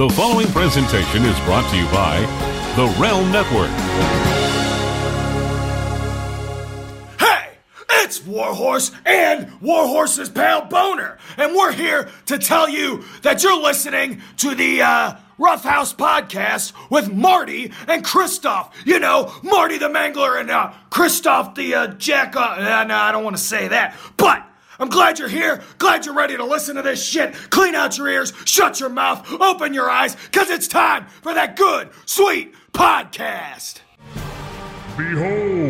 The following presentation is brought to you by the Realm Network. Hey, it's Warhorse and Warhorse's pal Boner, and we're here to tell you that you're listening to the uh, Rough House podcast with Marty and Christoph. You know, Marty the Mangler and uh, Christoph the uh, Jack. Uh, no, I don't want to say that, but. I'm glad you're here. Glad you're ready to listen to this shit. Clean out your ears, shut your mouth, open your eyes, because it's time for that good, sweet podcast. Behold,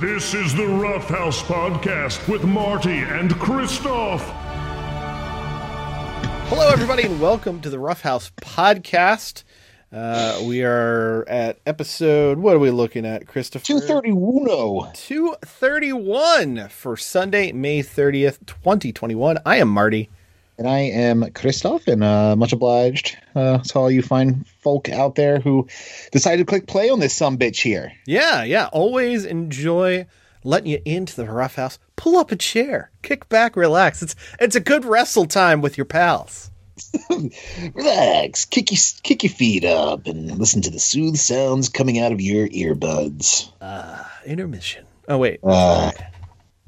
This is the Rough House Podcast with Marty and Christoph. Hello, everybody, and welcome to the Rough House Podcast. Uh, we are at episode. What are we looking at, Christopher? 231. 231 for Sunday, May 30th, 2021. I am Marty. And I am Christoph, and uh, much obliged uh, to all you fine folk out there who decided to click play on this some bitch here. Yeah, yeah. Always enjoy letting you into the rough house. Pull up a chair, kick back, relax. It's it's a good wrestle time with your pals. Relax, kick your, kick your feet up, and listen to the soothe sounds coming out of your earbuds. Uh, intermission. Oh wait. Uh,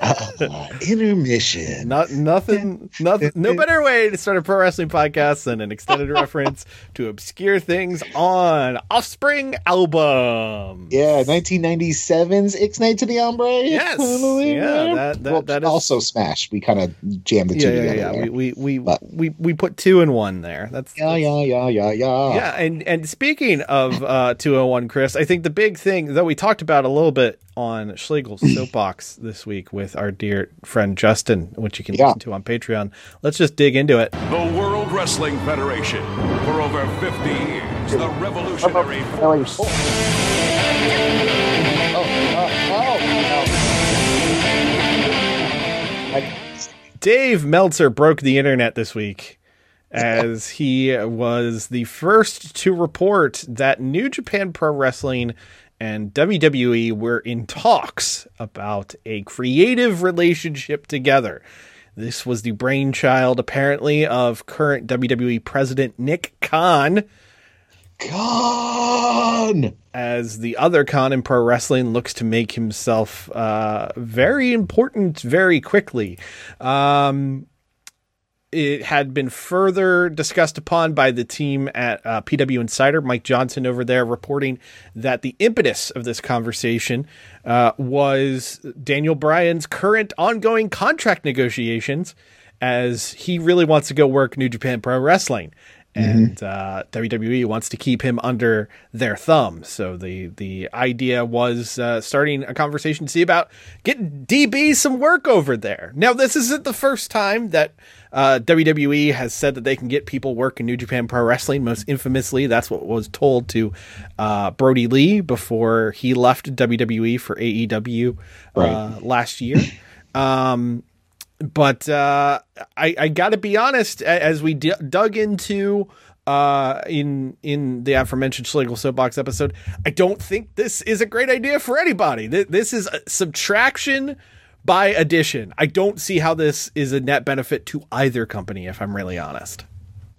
uh, intermission. Not nothing. Nothing. No better way to start a pro wrestling podcast than an extended reference to obscure things on Offspring album. Yeah, 1997's Ixnay to the Hombre. Yes. Yeah. That that, well, that is also Smash. We kind of jammed the two yeah, together. yeah. there. We we we, But- we we put two in one there. That's yeah, yeah, yeah, yeah, yeah. Yeah, and and speaking of uh, 201, Chris, I think the big thing that we talked about a little bit on Schlegel's soapbox this week with our dear friend Justin, which you can Yeah. listen to on Patreon. Let's just dig into it. The World Wrestling Federation. For over 50 years, the revolutionary force. Oh, oh, oh. I- Dave Meltzer broke the internet this week as he was the first to report that New Japan Pro Wrestling and WWE were in talks about a creative relationship together. This was the brainchild, apparently, of current WWE president Nick Khan, Gone. as the other Khan in pro wrestling looks to make himself uh, very important very quickly. Um, it had been further discussed upon by the team at uh, PW Insider, Mike Johnson over there, reporting that the impetus of this conversation uh, was Daniel Bryan's current ongoing contract negotiations, as he really wants to go work New Japan Pro Wrestling. And uh, WWE wants to keep him under their thumb. So the the idea was uh, starting a conversation to see about getting DB some work over there. Now this isn't the first time that uh, WWE has said that they can get people work in New Japan Pro Wrestling. Most infamously, that's what was told to uh, Brodie Lee before he left WWE for AEW uh, Right. last year. Um, but uh, I, I got to be honest. As we d- dug into uh, in in the aforementioned Schlegel soapbox episode, I don't think this is a great idea for anybody. Th- This is subtraction by addition. I don't see how this is a net benefit to either company. If I'm really honest.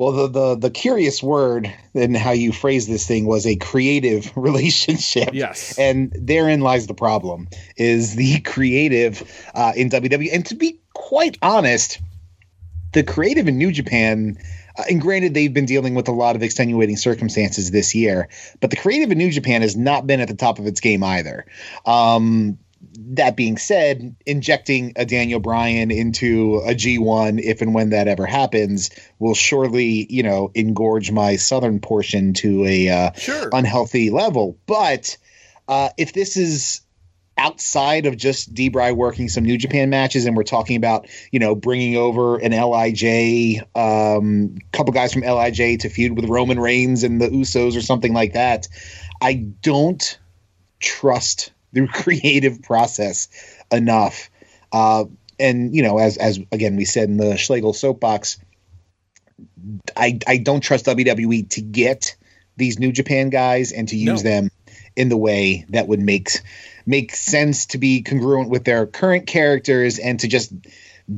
Well, the, the the curious word in how you phrase this thing was a creative relationship. Yes. and therein lies the problem: is the creative uh, in WWE. And to be quite honest, the creative in New Japan. Uh, and granted, they've been dealing with a lot of extenuating circumstances this year, but the creative in New Japan has not been at the top of its game either. Um, that being said, injecting a Daniel Bryan into a G1, if and when that ever happens, will surely, you know, engorge my southern portion to a uh, Sure. unhealthy level. But uh, if this is outside of just Debray working some New Japan matches, and we're talking about you know bringing over an LIJ, um, couple guys from LIJ to feud with Roman Reigns and the Usos or something like that. I don't trust the creative process enough. Uh, and you know, as as again we said in the Schlegel soapbox, I I don't trust WWE to get these New Japan guys and to use No. them in the way that would make make sense to be congruent with their current characters and to just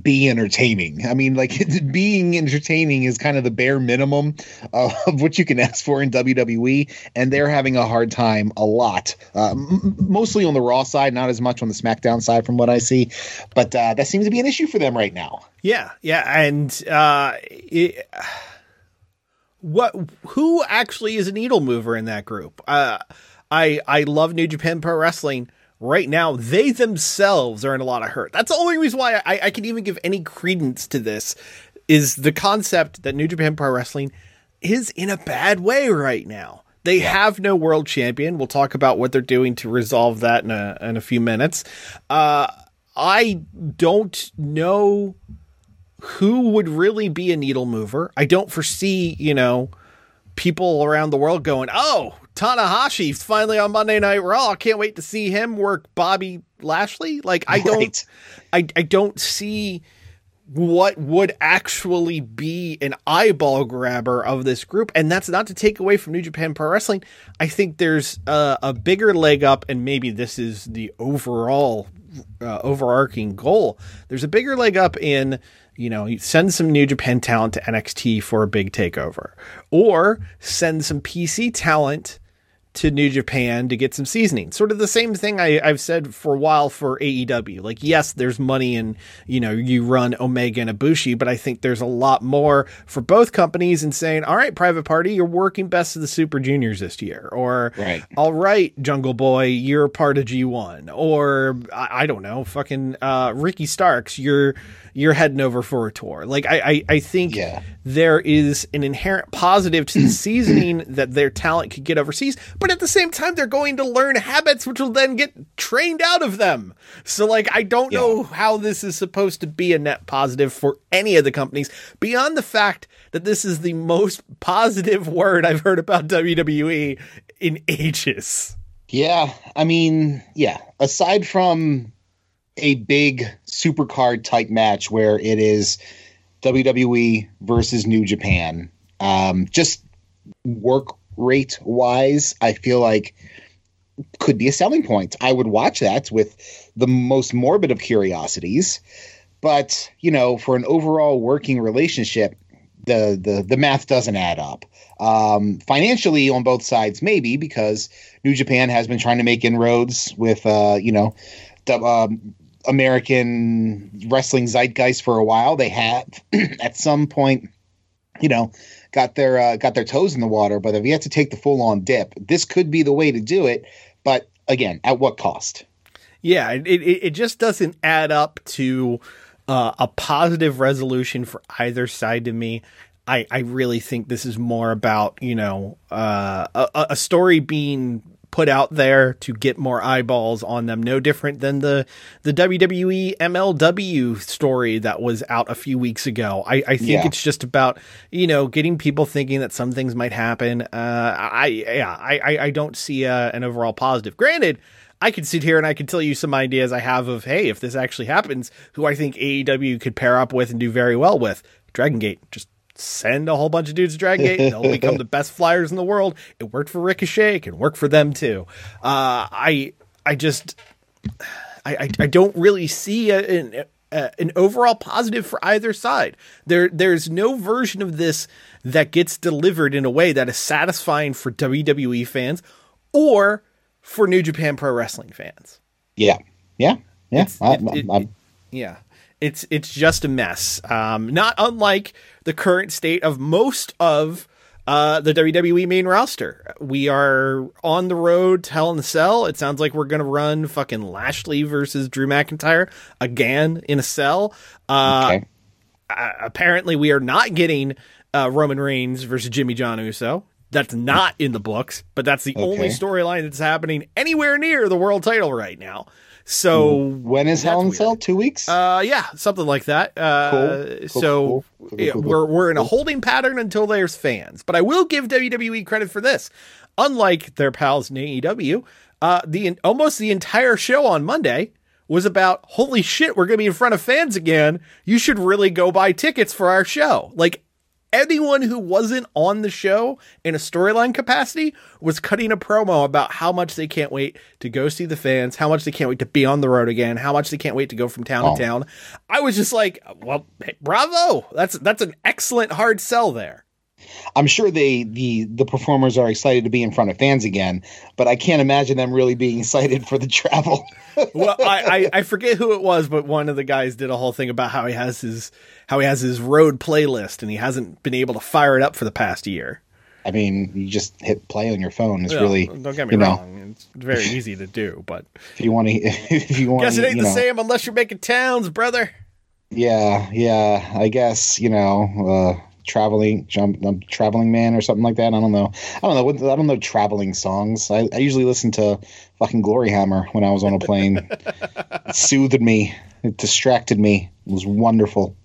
be entertaining. I mean, like being entertaining is kind of the bare minimum of what you can ask for in WWE, and they're having a hard time a lot, uh, m- mostly on the Raw side, not as much on the SmackDown side, from what I see. But uh, that seems to be an issue for them right now. Yeah, yeah, and uh, it, what? Who actually is a needle mover in that group? Uh, I I love New Japan Pro Wrestling. Right now, they themselves are in a lot of hurt. That's the only reason why I, I can even give any credence to this. Is the concept that New Japan Pro Wrestling is in a bad way right now. They have no world champion. We'll talk about what they're doing to resolve that in a in a few minutes. Uh, I don't know who would really be a needle mover. I don't foresee, you know, people around the world going, "Oh, Tanahashi's finally on Monday Night Raw. I can't wait to see him work Bobby Lashley." Like I don't Right. I I don't see what would actually be an eyeball grabber of this group and that's not to take away from New Japan Pro Wrestling. I think there's a, a bigger leg up and maybe this is the overall uh, overarching goal. There's a bigger leg up in you know, you send some New Japan talent to NXT for a big takeover, or send some PC talent to New Japan to get some seasoning. Sort of the same thing I, I've said for a while for AEW. Like, yes, there's money and, you know, you run Omega and Ibushi, but I think there's a lot more for both companies in saying, all right, private party, you're working best of the Super Juniors this year. Or, Right. all right, Jungle Boy, you're part of G1. Or, I, I don't know, fucking uh, Ricky Starks, you're you're heading over for a tour. Like, I, I, I think Yeah. there is an inherent positive to the seasoning that their talent could get overseas, but at the same time, they're going to learn habits which will then get trained out of them. So, like, I don't know how this is supposed to be a net positive for any of the companies beyond the fact that this is the most positive word I've heard about WWE in ages. Yeah, I mean, yeah. Aside from a big supercard type match where it is WWE versus New Japan, um, just work rate wise, I feel like could be a selling point. I would watch that with the most morbid of curiosities, but you know, for an overall working relationship, the the the math doesn't add up. Um, financially, on both sides, maybe because New Japan has been trying to make inroads with, uh, you know, um, American wrestling zeitgeist for a while. They have at some point, you know, got their uh, got their toes in the water, but if you have yet to take the full on dip. This could be the way to do it, but again, at what cost? Yeah, it, it, it just doesn't add up to uh, a positive resolution for either side to me. I, I really think this is more about, you know, uh, a, a story being put out there to get more eyeballs on them. No different than the the WWE MLW story that was out a few weeks ago. I, I think Yeah. it's just about you know getting people thinking that some things might happen. Uh, I yeah I I, I don't see uh, an overall positive. Granted. I could sit here and I could tell you some ideas I have of, hey, if this actually happens, who I think AEW could pair up with and do very well with. Dragon Gate. Just send a whole bunch of dudes to Dragon Gate. They'll become the best flyers in the world. It worked for Ricochet. It can work for them too. Uh, I I just I, I, I don't really see a, an, a, an overall positive for either side. There there's no version of this that gets delivered in a way that is satisfying for WWE fans or for New Japan Pro Wrestling fans. Yeah, yeah, yeah. I, It- it- yeah. It's it's just a mess. Um, not unlike the current state of most of uh, the WWE main roster. We are on the road to Hell in the Cell. It sounds like we're gonna run fucking Lashley versus Drew McIntyre again in a cell. Uh, okay. uh, apparently we are not getting uh, Roman Reigns versus Jimmy John Uso. That's not in the books, but that's the only storyline that's happening anywhere near the world title right now. So When is That's Hell in weird. Cell? Two weeks? uh, yeah, something like that. Uh, Cool. Cool, so cool, cool, cool, yeah, cool, cool. we're we're in a holding pattern until there's fans. But I will give WWE credit for this. Unlike their pals in AEW, uh, the almost the entire show on Monday was about holy shit, we're gonna be in front of fans again. You should really go buy tickets for our show. Like anyone who wasn't on the show in a storyline capacity was cutting a promo about how much they can't wait to go see the fans, how much they can't wait to be on the road again, how much they can't wait to go from town Oh. to town. I was just like, well, hey, bravo. That's that's an excellent hard sell there. I'm sure they the the performers are excited to be in front of fans again, but I can't imagine them really being excited for the travel. Well, I, I I forget who it was, but one of the guys did a whole thing about how he has his how he has his road playlist and he hasn't been able to fire it up for the past year. I mean, you just hit play on your phone. It's Yeah, really don't get me you know, wrong. It's very easy to do, but if you want to if you want guess it ain't the know, same unless you're making towns, brother. Yeah, yeah. I guess you know, uh, traveling, jump, um, traveling man or something like that. I don't know. I don't know. What, I don't know traveling songs. I, I usually listen to fucking Gloryhammer when I was on a plane. it soothed me. It distracted me. It was wonderful.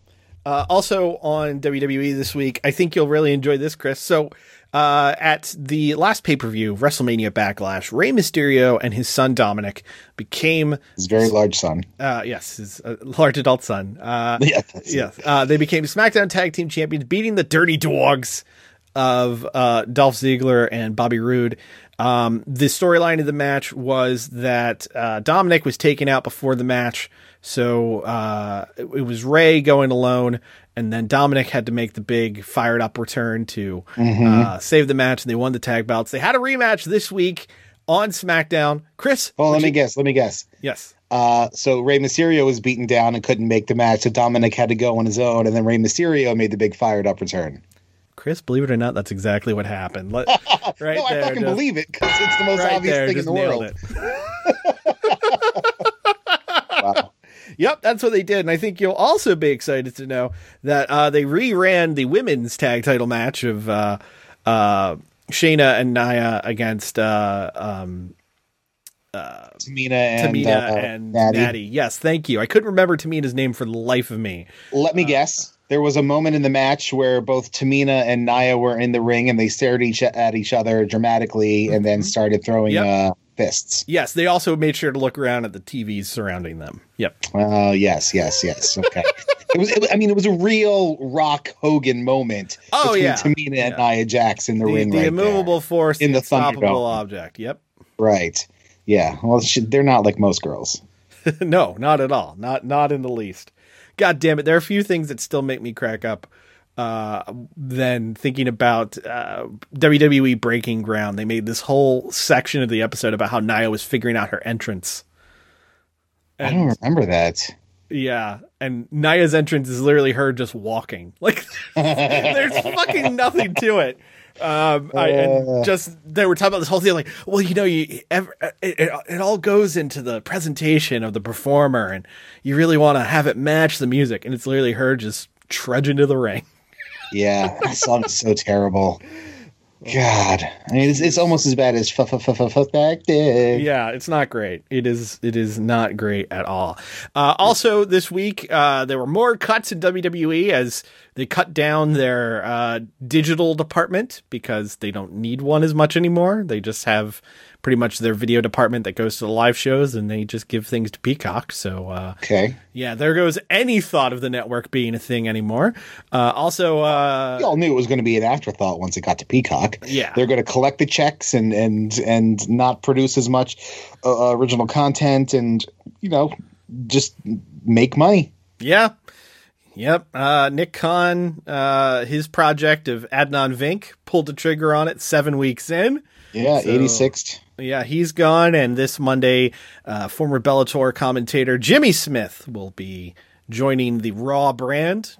Uh, also on WWE this week, I think you'll really enjoy this, Chris. So, uh, at the last pay per view, WrestleMania Backlash, Rey Mysterio and his son Dominic became, His very large son. uh, yes, his uh, large adult son. Uh, Yeah, that's uh, they became SmackDown Tag Team Champions, beating the Dirty Dogs of uh, Dolph Ziggler and Bobby Roode. Um, the storyline of the match was that uh, Dominic was taken out before the match, so uh, it, it was Rey going alone, and then Dominic had to make the big fired up return to Mm-hmm. uh, save the match, and they won the tag belts. They had a rematch this week on SmackDown. Chris, Well, let would me guess. Let me guess. yes. Uh, so Rey Mysterio was beaten down and couldn't make the match, so Dominic had to go on his own, and then Rey Mysterio made the big fired up return. Chris, believe it or not, that's exactly what happened. Let, right no, I there, fucking just- believe it because it's the most right obvious there, thing in the world. Yep, that's what they did, and I think you'll also be excited to know that uh, they reran the women's tag title match of uh, uh, Shayna and Nia against uh, um, Tamina and, Tamina uh, and Natty. Natty. Yes, thank you. I couldn't remember Tamina's name for the life of me. Let me guess. There was a moment in the match where both Tamina and Nia were in the ring and they stared each at each other dramatically and then started throwing Yep. Uh, fists. Yes, they also made sure to look around at the TVs surrounding them. Yep. Oh yes, yes, yes. Okay. it, was, it was. I mean, it was a real Rock Hogan moment. Oh, between yeah. Tamina and Nia Jax in the, The, ring. the right immovable force, In the the unstoppable object. Yep. Right. Yeah. Well, they're not like most girls. no, not at all. Not not in the least. God damn it! There are a few things that still make me crack up. Uh, than thinking about uh, WWE breaking ground. They made this whole section of the episode about how Nia was figuring out her entrance. I don't remember that. Yeah, and Nia's entrance is literally her just walking. Like there's fucking nothing to it. Um, I, and just they were talking about this whole thing, like, well, you know, you ever, it, it, it all goes into the presentation of the performer, and you really want to have it match the music, and it's literally her just trudging to the ring. Yeah, that song is so terrible. God, I mean, it's, it's almost as bad as f- f- f- effective. Yeah, it's not great. It is. It is not great at all. Uh, also, this week uh, there were more cuts in WWE as they cut down their uh, digital department because they don't need one as much anymore. They just have pretty much their video department that goes to the live shows, and they just give things to Peacock. So uh, Okay, yeah, there goes any thought of the network being a thing anymore. Uh, also, uh, we all knew it was going to be an afterthought once it got to Peacock. Yeah. they're going to collect the checks and and and not produce as much uh, original content, and you know, just make money. Yeah. Yep. Uh, Nick Khan, uh, his project of Adnan Vink pulled the trigger on it seven weeks in. Yeah, So- eighty sixth. Yeah, he's gone. And this Monday, uh, former Bellator commentator Jimmy Smith will be joining the Raw brand.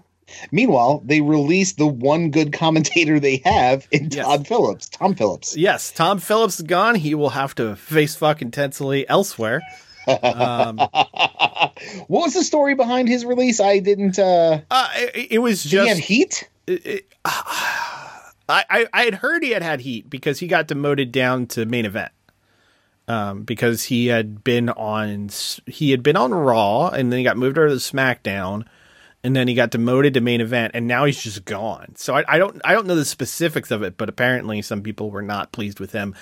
Meanwhile, they released the one good commentator they have in Yes. Todd Phillips, Tom Phillips. Yes, Tom Phillips is gone. He will have to face fuck intensely elsewhere. What was the story behind his release? I didn't. uh Uh, it, it was Did he have just. heat? I, I I had heard he had had heat because he got demoted down to main event. Um, because he had been on he had been on Raw and then he got moved over to SmackDown and then he got demoted to main event and now he's just gone. So I, I don't I don't know the specifics of it, but apparently some people were not pleased with him.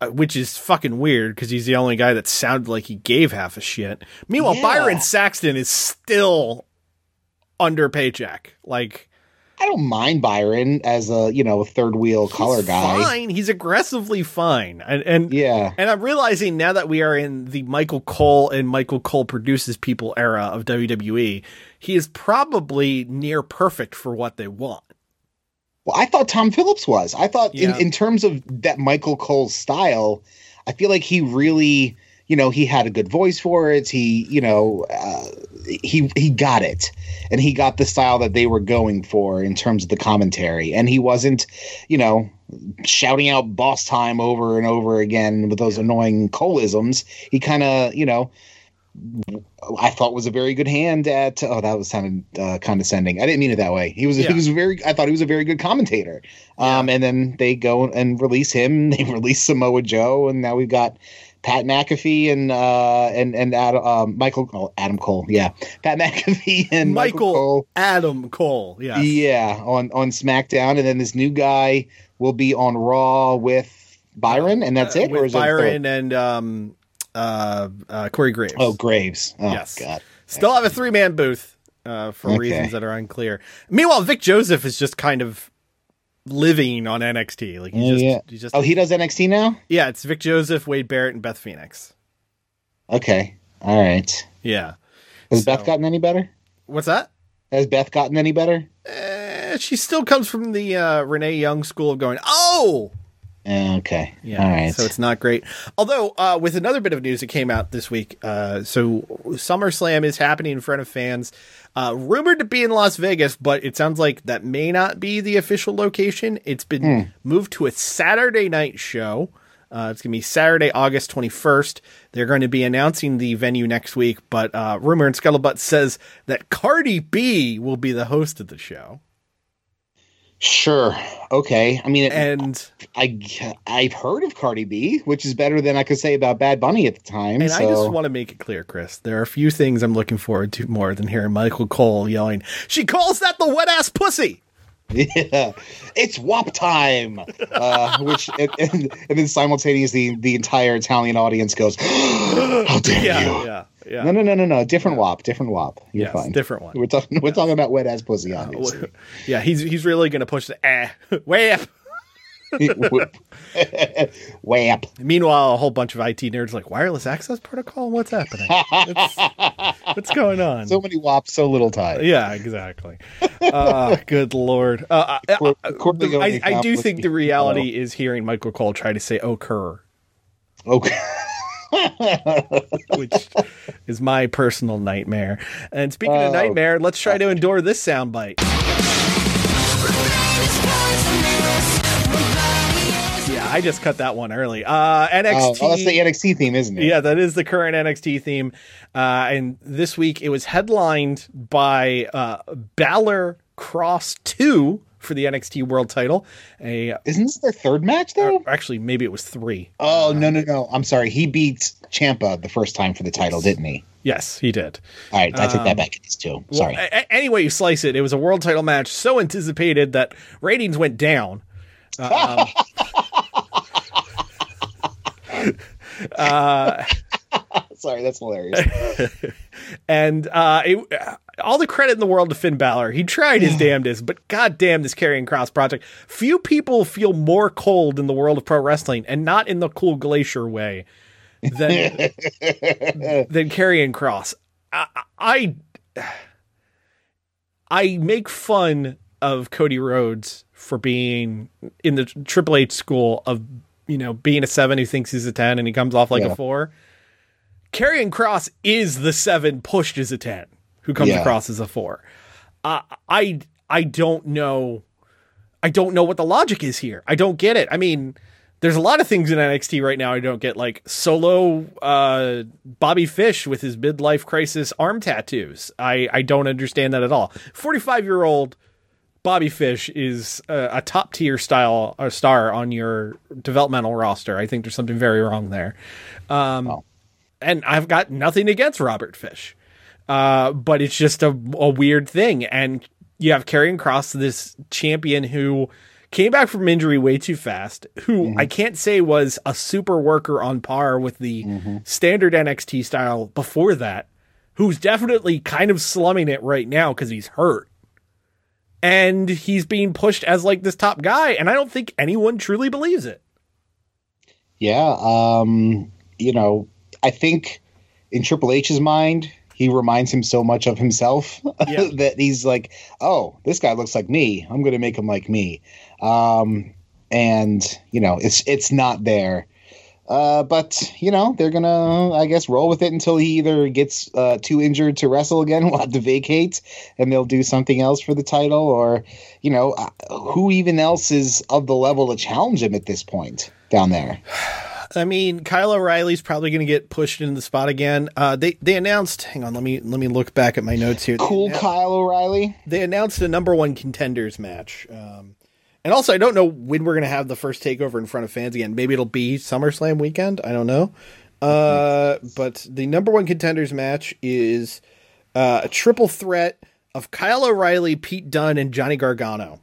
uh, Which is fucking weird because he's the only guy that sounded like he gave half a shit. Meanwhile, Yeah. Byron Saxton is still under paycheck. Like I don't mind Byron as a you know third wheel color he's guy. Fine, he's aggressively fine, and and Yeah. and I'm realizing now that we are in the Michael Cole and Michael Cole produces people era of WWE, he is probably near perfect for what they want. Well, I thought Tom Phillips was. I thought Yeah. in, in terms of that Michael Cole style, I feel like he really, you know, he had a good voice for it. He, you know, uh, he he got it, and he got the style that they were going for in terms of the commentary. And he wasn't, you know, shouting out "boss time" over and over again with those annoying Coleisms. He kind of, you know. I thought was a very good hand at. Oh, that was sounded uh, condescending. I didn't mean it that way. He was. Yeah. He was very. I thought he was a very good commentator. Um, and then they go and release him. They release Samoa Joe, and now we've got Pat McAfee and uh, and and Ad, um, Michael oh, Adam Cole. Yeah, Pat McAfee and Michael, Michael Cole. Adam Cole, yes. Yeah, on on SmackDown, and then this new guy will be on Raw with Byron, and that's it. Uh, with or is Byron third? and um, uh, uh, Corey Graves. Oh, Graves. Oh Yes. God. Still have a three man booth uh, for Okay. reasons that are unclear. Meanwhile, Vic Joseph is just kind of living on NXT. Like he Oh, just, yeah. he's just Oh, he does NXT now. yeah. It's Vic Joseph, Wade Barrett, and Beth Phoenix. Okay. All right. Yeah. Has So- Beth gotten any better? What's that? Has Beth gotten any better? Eh, she still comes from the uh, Renee Young school of going, oh, Yeah, Okay. yeah. All right. So it's not great. Although, uh, with another bit of news that came out this week, uh, so SummerSlam is happening in front of fans, uh, rumored to be in Las Vegas, but it sounds like that may not be the official location. It's been Hmm. moved to a Saturday night show. Uh, it's going to be Saturday, August 21st. They're going to be announcing the venue next week, but uh, rumor and scuttlebutt says that Cardi B will be the host of the show. Sure. Okay. I mean, And I I've heard of Cardi B, which is better than I could say about Bad Bunny at the time. And so. I just want to make it clear, Chris, there are a few things I'm looking forward to more than hearing Michael Cole yelling, She calls that the wet ass pussy. yeah, it's WAP time, uh, which and, and, and then simultaneously the entire Italian audience goes, "How dare you!" Yeah, yeah, yeah. No, no, no, no, no. Different WAP. Different WAP. You're Yes, fine. different one. We're talking. We're talking about wet ass pussy, obviously. Yeah, he's he's really going to push the eh, way up. WAP. Meanwhile, a whole bunch of IT nerds are like wireless access protocol. What's happening? What's, what's going on? So many WAP, so little time. yeah, exactly. Uh, good lord. Uh, I, Cor- I, I, I do think the reality is hearing Michael Cole try to say "occur," Okay. which is my personal nightmare. And speaking of Oh. nightmare, let's try to endure this soundbite. Yeah, I just cut that one early. Uh, NXT. Oh, oh, that's the NXT theme, isn't it? Yeah, that is the current NXT theme. Uh, and this week it was headlined by uh, Balor Kross 2 for the NXT World title. A Isn't this their third match though? Actually, maybe it was three. Oh no no no! I'm sorry. He beat Champa the first time for the title, didn't he? Yes, he did. All right, I take Um, that back. It's two. Sorry. Well, a- a- any way you slice it, it was a world title match so anticipated that ratings went down. Um, uh, sorry, that's hilarious. and uh, it, all the credit in the world to Finn Balor. He tried his damnedest, but goddamn, this Karrion Kross project. Few people feel more cold in the world of pro wrestling, and not in the cool glacier way, than than Karrion Kross. I, I I make fun of Cody Rhodes for being in the Triple H school of you know being a seven who thinks he's a ten and he comes off like Yeah. a four. Karrion Kross is the seven pushed as a ten who comes Yeah. across as a four. Uh, I I don't know. I don't know what the logic is here. I don't get it. I mean, there's a lot of things in NXT right now I don't get, like solo uh, Bobby Fish with his midlife crisis arm tattoos. I I don't understand that at all. 45 year old Bobby Fish is a, a top tier style star on your developmental roster. I think there's something very wrong there. Um, And I've got nothing against Robert Fish, uh, but it's just a, a weird thing. And you have Karrion Kross, this champion who came back from injury way too fast, who I can't say was a super worker on par with the standard NXT style before that, who's definitely kind of slumming it right now because he's hurt. And he's being pushed as like this top guy, and I don't think anyone truly believes it. Yeah, um, you know, I think in Triple H's mind, he reminds him so much of himself Yeah. that he's like, "Oh, this guy looks like me. I'm going to make him like me." Um, and you know, it's it's not there. Uh, but you know, they're gonna, I guess, roll with it until he either gets uh, too injured to wrestle again, will have to vacate, and they'll do something else for the title, or you know, uh, who even else is of the level to challenge him at this point down there. I mean, Kyle O'Reilly's probably going to get pushed into the spot again. Uh, they they announced. Hang on, let me let me look back at my notes here. Cool, Kyle O'Reilly. they announced a number one contenders match. Um, and also, I don't know when we're going to have the first takeover in front of fans again. Maybe it'll be SummerSlam weekend. I don't know. Uh, but the number one contenders match is uh, a triple threat of Kyle O'Reilly, Pete Dunne, and Johnny Gargano.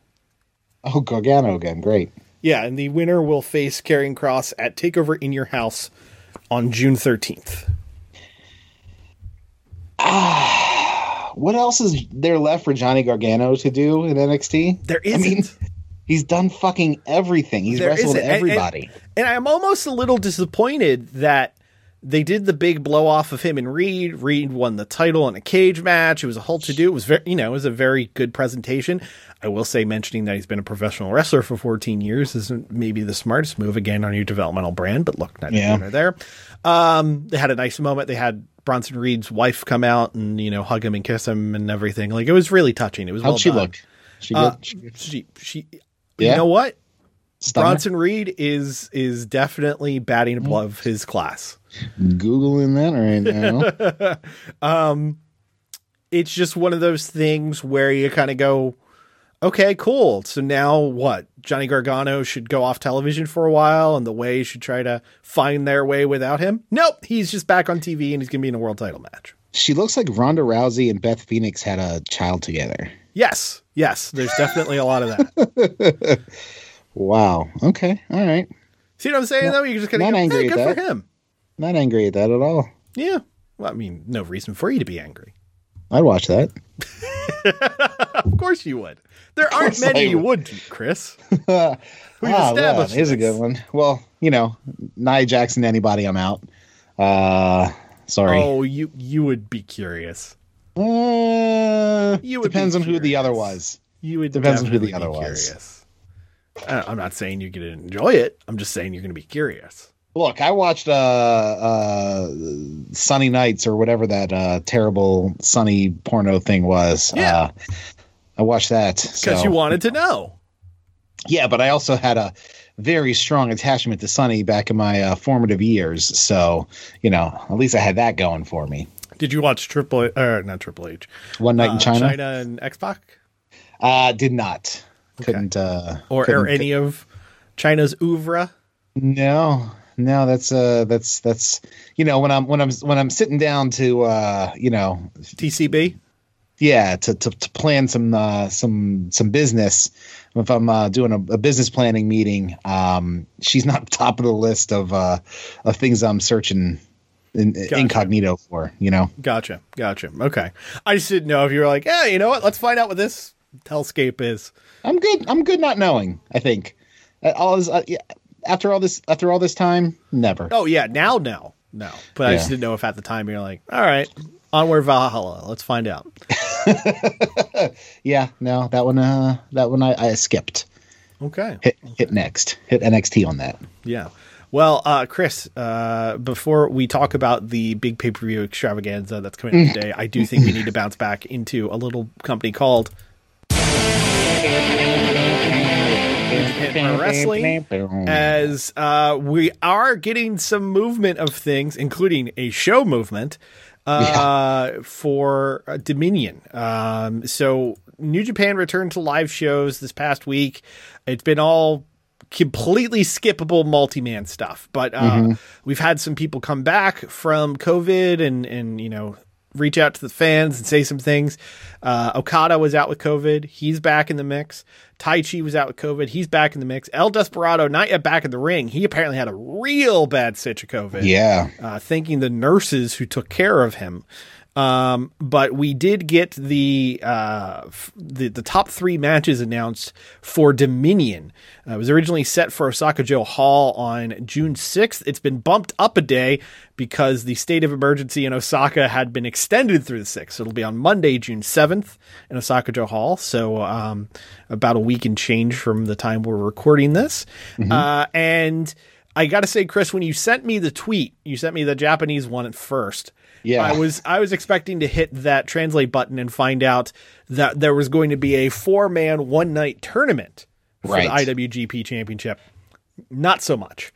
Oh, Gargano again. Great. Yeah, and the winner will face Karrion Kross at Takeover in Your House on June 13th. Ah, What else is there left for Johnny Gargano to do in NXT? There I mean, he's done fucking everything. He's There wrestled isn't. And- and- everybody. And, I'm almost a little disappointed that they did the big blow off of him and Reed. Reed won the title in a cage match. It was a whole to do. It was very, you know, it was a very good presentation. I will say, mentioning that he's been a professional wrestler for 14 years isn't maybe the smartest move again on your developmental brand, but look, not Yeah. there. Um, they had a nice moment. They had Bronson Reed's wife come out and you know hug him and kiss him and everything. Like it was really touching. It was How'd well she done. look? She Uh. She she, she, Yeah? you know what? Stunner? Bronson Reed is is definitely batting above his class. Googling that right now. um, It's just one of those things where you kind of go, okay, cool. So now what? Johnny Gargano should go off television for a while, and the way should try to find their way without him. Nope, he's just back on TV and he's gonna be in a world title match. she looks like Ronda Rousey and Beth Phoenix had a child together. Yes, yes, there's definitely a lot of that. Wow. Okay. All right. See what I'm saying though? You're just kind not of angry hey, at good for that. him. Not angry at that at all. Yeah. Well, I mean, no reason for you to be angry. I'd watch that. Of course you would. There aren't many you would. Chris. ah, well, established here's a good one. Well, you know, Nia Jackson, anybody, I'm out. Uh, sorry. Oh, you you would be curious. Uh, You would depends on who the other was. You would Depends on who the other was. curious. I- I'm not saying you're going to enjoy it. I'm just saying you're going to be curious. Look, I watched uh, uh, Sunny Nights or whatever that uh, terrible sunny porno thing was. Yeah. Uh, I watched that Because so- you wanted to know. Yeah, but I also had a very strong attachment to Sunny back in my uh, formative years. So, you know, at least I had that going for me. Did you watch Triple H, or not Triple H? One night in uh, China, Chyna and X Pac? uh, did not. Couldn't. Uh, Or, couldn't- or any of Chyna's oeuvre? No, no, that's uh, that's that's you know when I'm when I'm when I'm sitting down to uh, you know, TCB? yeah, to to, to plan some uh, some some business. If I'm uh, doing a, a business planning meeting, um, she's not top of the list of uh, of things I'm searching in, incognito for. You know, Gotcha. Gotcha. Okay. I just didn't know if you were like, yeah, you know what? Let's find out what this hellscape is. I'm good. I'm good not knowing. I think Uh, all this, uh, yeah, after all this after all this time, never. Oh, yeah. Now, no. No. But I just didn't know if at the time you're like, all right, onward Valhalla. Let's find out. Yeah, no, that one. Uh, that one I, I skipped. Okay. Hit hit next. Hit NXT on that. Yeah. Well, uh, Chris, uh, before we talk about the big pay per view extravaganza that's coming up today, I do think we need to bounce back into a little company called Wrestling, as uh, we are getting some movement of things, including a show movement. uh, for uh, Dominion. Um, so New Japan returned to live shows this past week. It's been all completely skippable multi-man stuff, but uh, we've had some people come back from COVID and and you know reach out to the fans and say some things. Uh, Okada was out with COVID. He's back in the mix. Taichi was out with COVID. He's back in the mix. El Desperado, not yet back in the ring. He apparently had a real bad stitch of COVID. Yeah. Uh, thanking the nurses who took care of him. Um, but we did get the, uh, f- the the top three matches announced for Dominion. Uh, it was originally set for Osaka-jo Hall on June 6th. It's been bumped up a day because the state of emergency in Osaka had been extended through the 6th. So it'll be on Monday, June 7th in Osaka-jo Hall. So um, about a week and change from the time we're recording this. Uh, and I got to say, Chris, when you sent me the tweet, you sent me the Japanese one at first. Yeah. I was I was expecting to hit that translate button and find out that there was going to be a four man one night tournament for Right. the IWGP Championship. Not so much.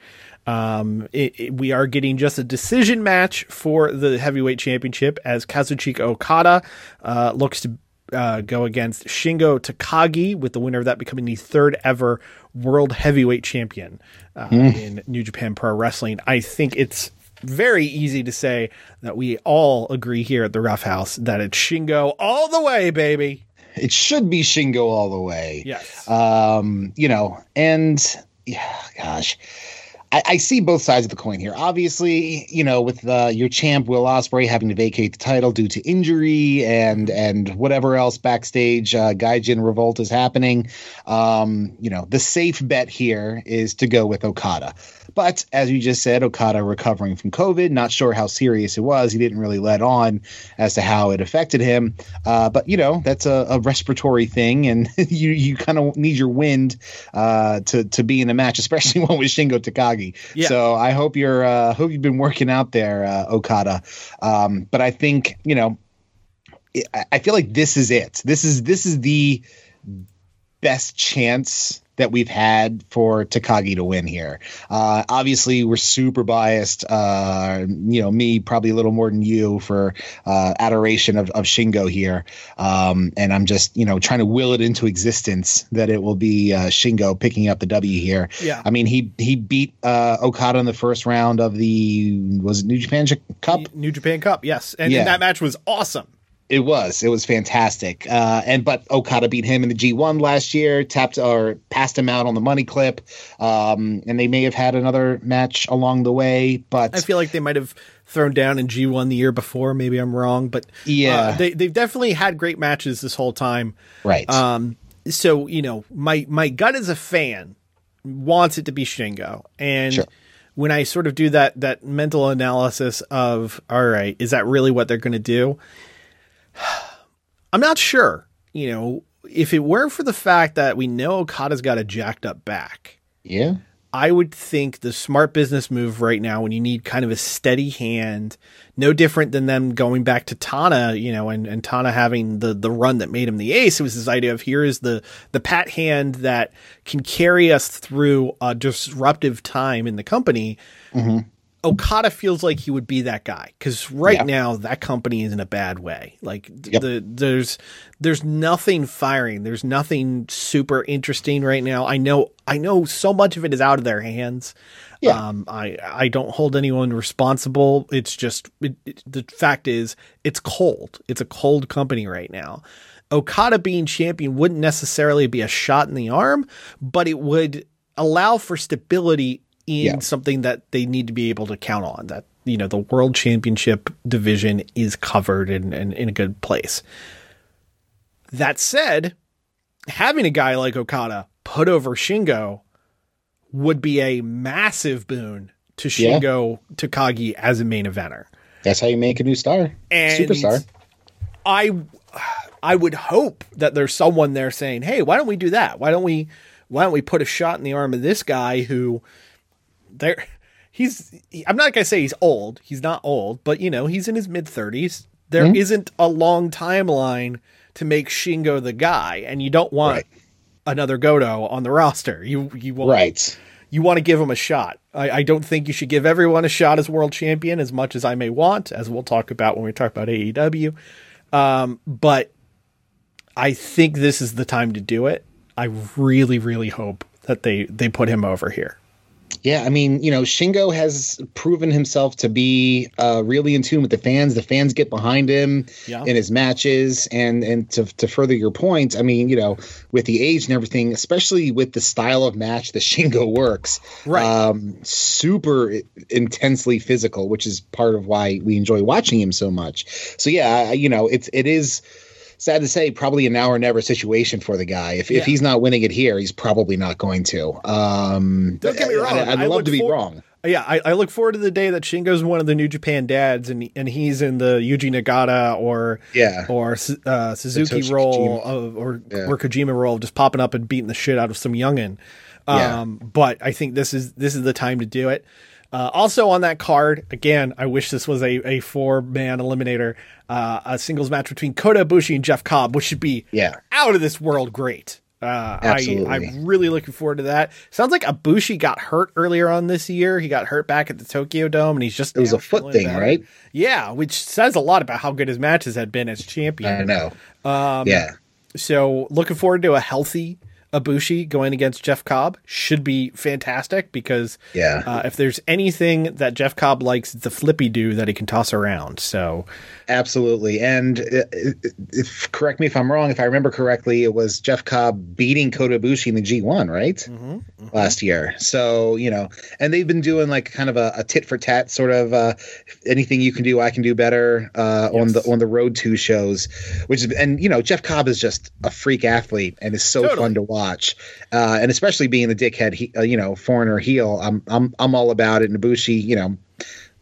Um, it, it- we are getting just a decision match for the heavyweight championship as Kazuchika Okada uh, looks to uh, go against Shingo Takagi, with the winner of that becoming the third ever world heavyweight champion uh, in New Japan Pro Wrestling. I think it's very easy to say that we all agree here at the Rough House that it's Shingo all the way, baby. It should be Shingo all the way. Yes. Um, you know, and yeah, gosh. I, I see both sides of the coin here. Obviously, you know, with uh, your champ Will Ospreay having to vacate the title due to injury and and whatever else backstage uh, Gaijin revolt is happening, um, you know, the safe bet here is to go with Okada. But as you just said, Okada recovering from COVID, not sure how serious it was. He didn't really let on as to how it affected him. Uh, but you know, that's a, a respiratory thing, and you you kind of need your wind uh, to to be in a match, especially one with Shingo Takagi. Yeah. So I hope you're uh, hope you've been working out there, uh, Okada. Um, but I think you know, I- I feel like this is it. This is this is the best chance that we've had for Takagi to win here. Uh, obviously, we're super biased. Uh, you know, me probably a little more than you for uh, adoration of, of Shingo here. Um, and I'm just, you know, trying to will it into existence that it will be uh, Shingo picking up the W here. Yeah. I mean, he he beat uh, Okada in the first round of the was it New Japan Cup. New Japan Cup, yes, and, Yeah. and that match was awesome. It was. It was fantastic. Uh, and but Okada beat him in the G1 last year, tapped or passed him out on the money clip. Um, and they may have had another match along the way, but I feel like they might have thrown down in G1 the year before. Maybe I'm wrong, but Yeah. uh, they they've definitely had great matches this whole time. right. Um, so you know, my my gut as a fan wants it to be Shingo, and Sure. when I sort of do that that mental analysis of, all right, is that really what they're going to do? I'm not sure. You know, if it weren't for the fact that we know Okada's got a jacked up back, yeah. I would think the smart business move right now when you need kind of a steady hand, no different than them going back to Tana, you know, and, and Tana having the the run that made him the ace. It was this idea of here is the the pat hand that can carry us through a disruptive time in the company. Mm-hmm. Okada feels like he would be that guy because right Yeah. now that company is in a bad way. Like th- Yep. the there's there's nothing firing. There's nothing super interesting right now. I know I know so much of it is out of their hands. Yeah. Um, I I don't hold anyone responsible. It's just it, it- the fact is it's cold. It's a cold company right now. Okada being champion wouldn't necessarily be a shot in the arm, but it would allow for stability in Yeah. something that they need to be able to count on. That you know the world championship division is covered and, and in a good place. That said, having a guy like Okada put over Shingo would be a massive boon to Yeah. Shingo Takagi as a main eventer. That's how you make a new star. And Superstar. I I would hope that there's someone there saying, "Hey, why don't we do that? Why don't we why don't we put a shot in the arm of this guy who there he's I'm not going to say he's old. He's not old, but you know, he's in his mid 30s. There not a long timeline to make Shingo the guy and you don't want Right. another Goto on the roster. You you want Right. you want to give him a shot. I, I don't think you should give everyone a shot as world champion as much as I may want, as we'll talk about when we talk about AEW. Um, but I think this is the time to do it. I really, really hope that they they put him over here. Yeah, I mean, you know, Shingo has proven himself to be uh, really in tune with the fans. The fans get behind him Yeah. in his matches, and and to to further your point, I mean, you know, with the age and everything, especially with the style of match that Shingo works, Right. Um, super intensely physical, which is part of why we enjoy watching him so much. So yeah, you know, it's it is. Sad to say, probably a now or never situation for the guy. If, Yeah. if he's not winning it here, he's probably not going to. Um, Don't get me wrong, I, would love to be for- wrong. Yeah, I, I look forward to the day that Shingo's one of the New Japan dads, and and he's in the Yuji Nagata or Yeah. or uh, Suzuki role of, or Yeah. or Kojima role, just popping up and beating the shit out of some youngin. Yeah. Um, but I think this is this is the time to do it. Uh, also on that card, again, I wish this was a, a four man eliminator, uh, a singles match between Kota Ibushi and Jeff Cobb, which should be Yeah. out of this world great. Uh, I. I'm really looking forward to that. Sounds like Ibushi got hurt earlier on this year. He got hurt back at the Tokyo Dome, and he's just It was a foot thing, better. right? Yeah, which says a lot about how good his matches had been as champion. I know. Um, yeah. So looking forward to a healthy Ibushi going against Jeff Cobb should be fantastic because Yeah. uh, if there's anything that Jeff Cobb likes, it's a flippy do that he can toss around. So Absolutely. And uh, if correct me if I'm wrong, if I remember correctly, it was Jeff Cobb beating Kota Ibushi in the G1, right? Mm-hmm, Last year. So, you know, and they've been doing like kind of a, a tit for tat sort of uh, anything you can do, I can do better uh, on the on the road two shows, which is and you know, Jeff Cobb is just a freak athlete and is so Totally. fun to watch. Uh, and especially being the dickhead, he, uh, you know, foreigner heel, I'm I'm I'm all about it. And Ibushi, you know,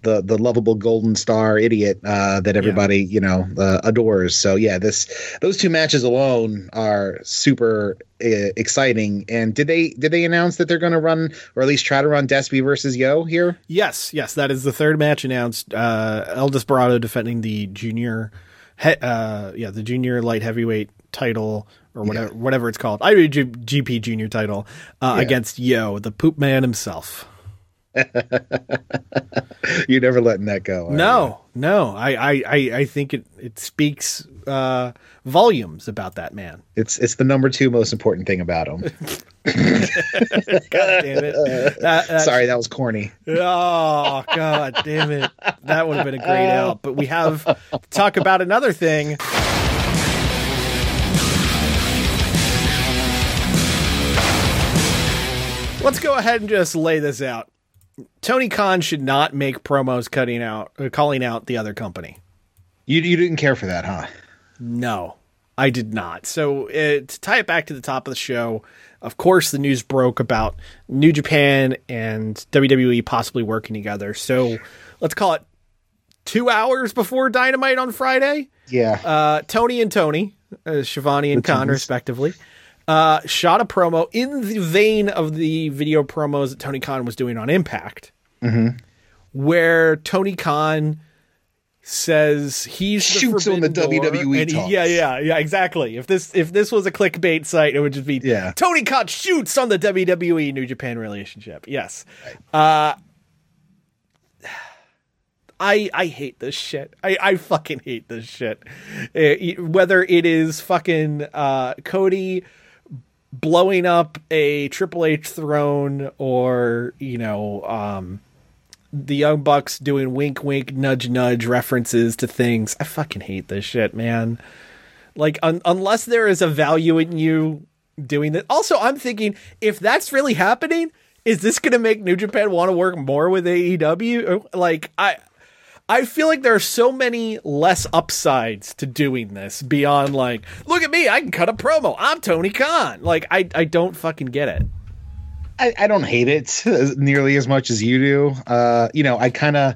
the the lovable golden star idiot uh, that everybody you know uh, adores. So yeah, this those two matches alone are super uh, exciting. And did they did they announce that they're going to run or at least try to run Despy versus Yo here? yes, yes, that is the third match announced. Uh, El Desperado defending the junior, he, uh, yeah, the junior light heavyweight title or whatever whatever it's called, IWGP Junior title uh, against Yo, the poop man himself. You're never letting that go. No, no. I, I, I, I think it, it speaks uh, volumes about that man. It's it's the number two most important thing about him. God damn it. That- that- Sorry, that was corny. Oh, God damn it. That would have been a great out. But we have to talk about another thing. Let's go ahead and just lay this out. Tony Khan should not make promos cutting out, uh, calling out the other company. You you didn't care for that, huh? No, I did not. So uh, to tie it back to the top of the show, of course, the news broke about New Japan and WWE possibly working together. So let's call it two hours before Dynamite on Friday. Yeah. Uh, Tony and Tony, uh, Schiavone and Khan, respectively, uh, shot a promo in the vein of the video promos that Tony Khan was doing on Impact, where Tony Khan says he's the Shoots on the Door, WWE he- yeah, yeah, yeah, exactly. If this if this was a clickbait site, it would just be Yeah. Tony Khan shoots on the WWE New Japan relationship. Yes. Uh, I I hate this shit. I I fucking hate this shit. Uh, whether it is fucking uh, Cody blowing up a Triple H throne or you know um, the Young Bucks doing wink wink nudge nudge references to things. I fucking hate this shit, man. Like un- unless there is a value in you doing that. Also, I'm thinking if that's really happening, is this going to make New Japan want to work more with AEW? Like I I feel like there are so many less upsides to doing this beyond like, look at me, I can cut a promo. I'm Tony Khan. Like I I don't fucking get it. I, I don't hate it nearly as much as you do. Uh, you know, I kind of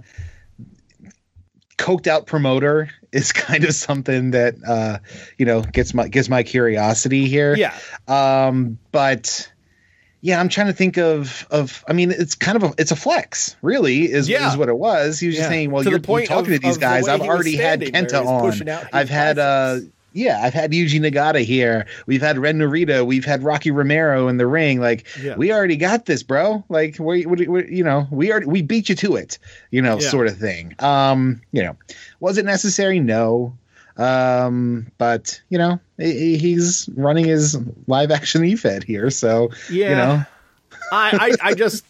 coked out promoter is kind of something that uh, you know gets my gets my curiosity here. Yeah. Um, but yeah, I'm trying to think of of. I mean, it's kind of a it's a flex, really, is Yeah. is what it was. He was just saying, well, To you're, you're talking of- to these of the guys. I've already had Kenta on. I've had uh. Yeah, I've had Yuji Nagata here. We've had Ren Narita. We've had Rocky Romero in the ring. Like Yeah. we already got this, bro. Like we, we, we you know, we already we beat you to it. You know, Yeah. sort of thing. Um, you know, was it necessary? No. Um, but you know, he's running his live action EFED here, so Yeah. you know, I, I, I just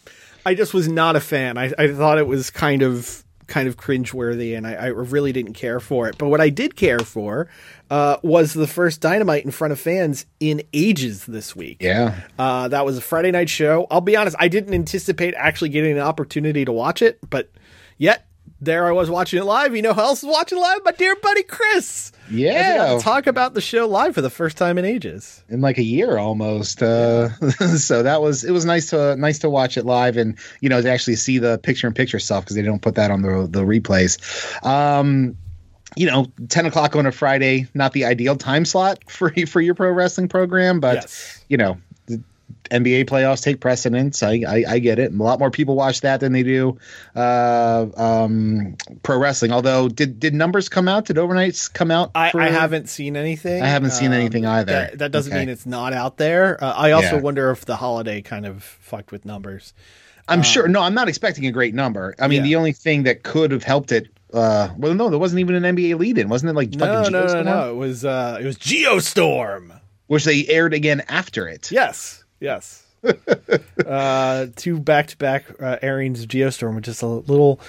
I just was not a fan. I, I thought it was kind of kind of cringeworthy, and I, I really didn't care for it. But what I did care for uh, was the first Dynamite in front of fans in ages this week. yeah, Uh, that was a Friday night show. I'll be honest, I didn't anticipate actually getting an opportunity to watch it, but yet there I was watching it live. You know who else was watching live? My dear buddy Chris. Yeah. to talk about the show live for the first time in ages. in like a year almost. Uh, so that was it was nice to nice to watch it live and you know to actually see the picture in picture stuff because they don't put that on the the replays. Um, you know, ten o'clock on a Friday, not the ideal time slot for for your pro wrestling program, but Yes. you know. NBA playoffs take precedence. I, I I get it. A lot more people watch that than they do uh, um, pro wrestling. Although, did did numbers come out? Did overnights come out? I, I haven't seen anything. I haven't seen Um, anything either. That, that doesn't Okay. mean it's not out there. Uh, I also Yeah. wonder if the holiday kind of fucked with numbers. I'm sure. No, I'm not expecting a great number. I mean, Um, Yeah. the only thing that could have helped it. Uh, well, no, there wasn't even an NBA lead in, wasn't it? Like No, no, no, no. It was uh, it was Geostorm. which they aired again after it. Yes, yes. uh, two back to back airings of Geostorm with just a little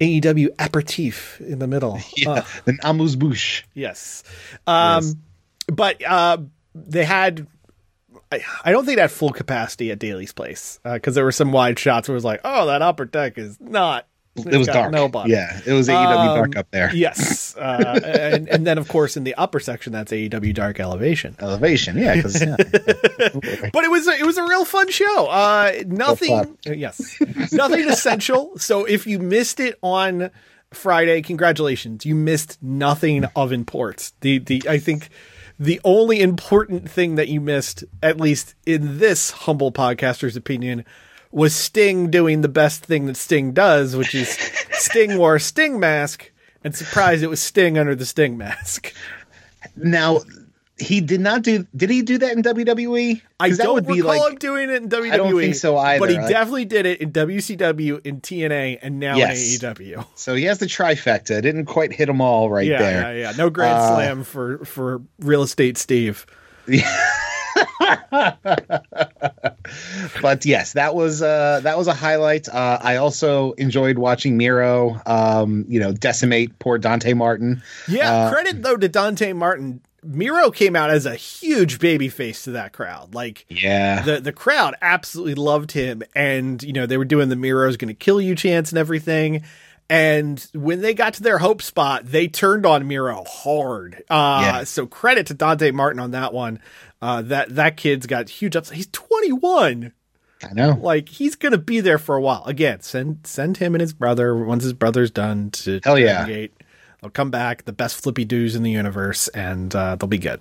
AEW aperitif in the middle. Yeah, Uh, then Amuse Bouche. yes. Um, But uh, they had. I, I don't think they had full capacity at Daily's place because there were some wide shots where it was like, oh, that upper deck is not. It was it's got dark. Yeah, it was AEW Um, dark up there. Yes, uh, and and then of course in the upper section that's AEW Dark Elevation. Elevation, yeah, because yeah. But it was a, it was a real fun show. Uh, nothing, yes, nothing essential. So if you missed it on Friday, congratulations, you missed nothing of import. The the I think the only important thing that you missed, at least in this humble podcaster's opinion, was Sting doing the best thing that Sting does, which is Sting wore a Sting mask. And surprise, it was Sting under the Sting mask. now he did not do. Did he do that in WWE? I that don't would be recall like him doing it in WWE. I don't think so either. But he I- definitely did it in WCW, in TNA, and now Yes. in AEW. so. He has the trifecta. Didn't quite hit them all right Yeah, there. Uh, yeah, yeah. No grand slam for for real estate Steve. but yes, that was uh, that was a highlight. Uh, I also enjoyed watching Miro, um, you know, decimate poor Dante Martin. Yeah, Uh, credit though to Dante Martin. Miro came out as a huge baby face to that crowd. Like Yeah, the the crowd absolutely loved him, and you know they were doing the Miro's going to kill you chance and everything. And when they got to their hope spot, they turned on Miro hard. Uh, Yeah. So credit to Dante Martin on that one. Uh, that that kid's got huge ups. He's 21. I know. Like he's gonna be there for a while. Again, send send him and his brother once his brother's done to Hell yeah. Gate. They'll come back, the best flippy doos in the universe, and uh, they'll be good.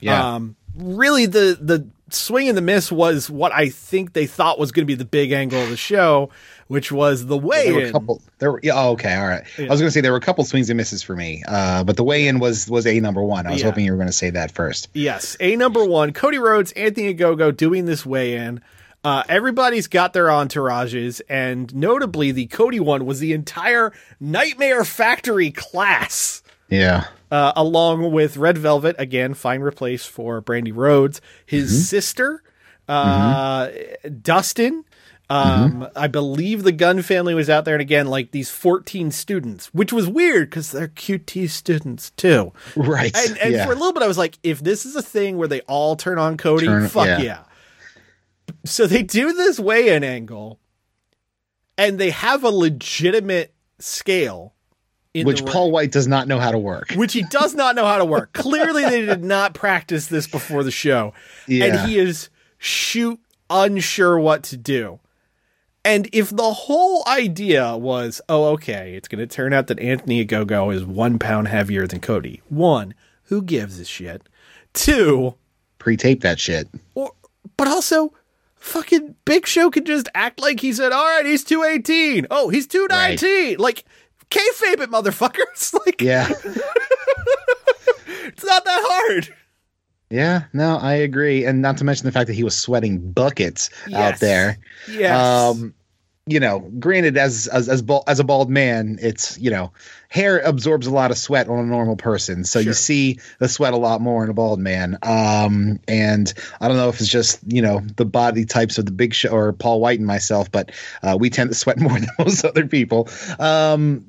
Yeah. Um, really, the the swing and the miss was what I think they thought was going to be the big angle of the show, which was the way There were a in. couple. There were. Yeah. Oh, okay. All right. I was going to say there were a couple swings and misses for me, uh, but the weigh in was was a number one. I was Yeah. hoping you were going to say that first. Yes, a number one, Cody Rhodes, Anthony Ogogo doing this weigh in. Uh, everybody's got their entourages, and notably, the Cody one was the entire Nightmare Factory class. Yeah. uh, along with Red Velvet, again, fine replace for Brandi Rhodes, his sister, uh, Dustin. Um, I believe the Gunn family was out there, and again, like these 14 students, which was weird because they're QT students too. Right. And, and yeah. for a little bit, I was like, if this is a thing where they all turn on Cody, Turn- fuck yeah. yeah. So they do this weigh in angle, and they have a legitimate scale. In Which Paul White does not know how to work. which he does not know how to work. Clearly, they did not practice this before the show. Yeah. And he is shoot unsure what to do. And if the whole idea was, oh, okay, it's going to turn out that Anthony Ogogo is one pound heavier than Cody. One, who gives a shit? Two, Pre-tape that shit. or but also, fucking Big Show could just act like he said, all right, he's 218. Oh, he's 219. Like, kayfabe it, motherfuckers. Like, Yeah. It's not that hard. Yeah, no, I agree, and not to mention the fact that he was sweating buckets Yes. out there. Yes. Um, you know, granted, as as as, bald, as a bald man, it's you know, hair absorbs a lot of sweat on a normal person, so Sure. you see the sweat a lot more in a bald man. Um, and I don't know if it's just you know the body types of the Big Show or Paul White and myself, but uh, we tend to sweat more than most other people. Um,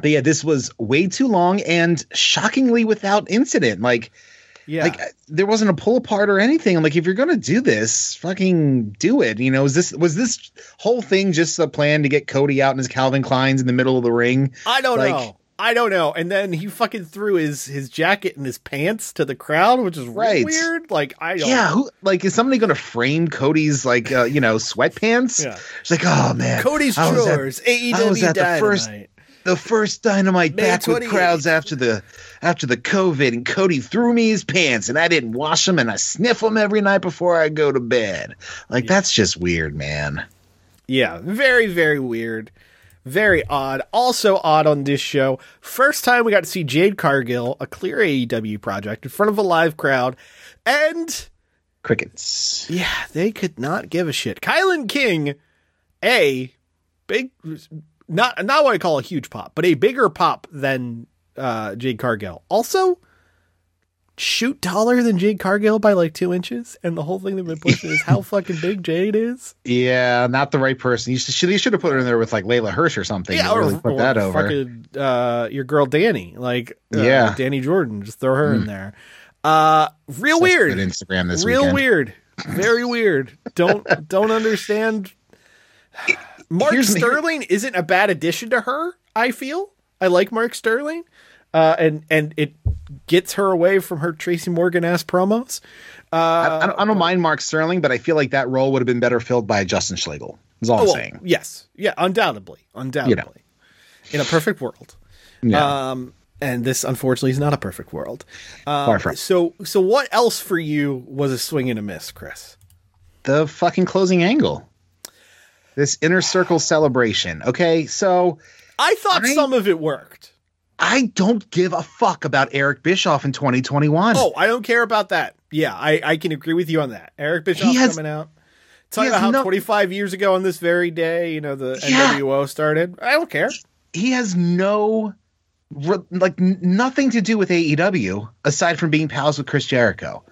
but yeah, this was way too long and shockingly without incident. Like yeah. like there wasn't a pull apart or anything. I'm like, if you're gonna do this, fucking do it. You know, is this was this whole thing just a plan to get Cody out in his Calvin Klein's in the middle of the ring? I don't like- know. I don't know. And then he fucking threw his his jacket and his pants to the crowd, which is Right. weird. Like I don't. Yeah, who like is somebody gonna frame Cody's like uh, you know sweatpants? Yeah. It's like, oh man, Cody's drawers. AEW I was at the first- the first dynamite May back with crowds after the after the COVID, and Cody threw me his pants, and I didn't wash them, and I sniff them every night before I go to bed. Like that's just weird, man. Yeah, very very weird. Very odd. Also odd on this show. First time we got to see Jade Cargill, a clear AEW project, in front of a live crowd, and Crickets. yeah, they could not give a shit. Kylan King, a big, not not what I call a huge pop, but a bigger pop than uh, Jade Cargill. Also, shoot taller than Jade Cargill by like two inches, and the whole thing they've been pushing is how fucking big Jade is. Yeah, not the right person. You should you should have put her in there with like Layla Hirsch or something. Yeah, or, really put or that over. fucking uh, your girl Danny, like uh, Yeah. Danny Jordan, just throw her in there. Uh, real Such weird. Instagram this real weekend. weird very weird don't don't understand mark Here's here- sterling isn't a bad addition to her i feel i like mark sterling uh and and it gets her away from her tracy morgan ass promos I, I don't, I don't mind Mark Sterling, but I feel like that role would have been better filled by Justin Schlegel. Is all I'm well, saying. yes yeah undoubtedly undoubtedly in a perfect world Yeah. um and this unfortunately is not a perfect world uh, Far from. so so what else for you was a swing and a miss chris the fucking closing angle. This inner circle celebration. Okay, so i thought I- some of it worked I don't give a fuck about Eric Bischoff in 2021. Oh, I don't care about that. Yeah, I, I can agree with you on that. Eric Bischoff has- coming out. Talking about how no- 25 years ago on this very day, you know, the Yeah. NWO started. I don't care. he has no like nothing to do with AEW aside from being pals with Chris Jericho.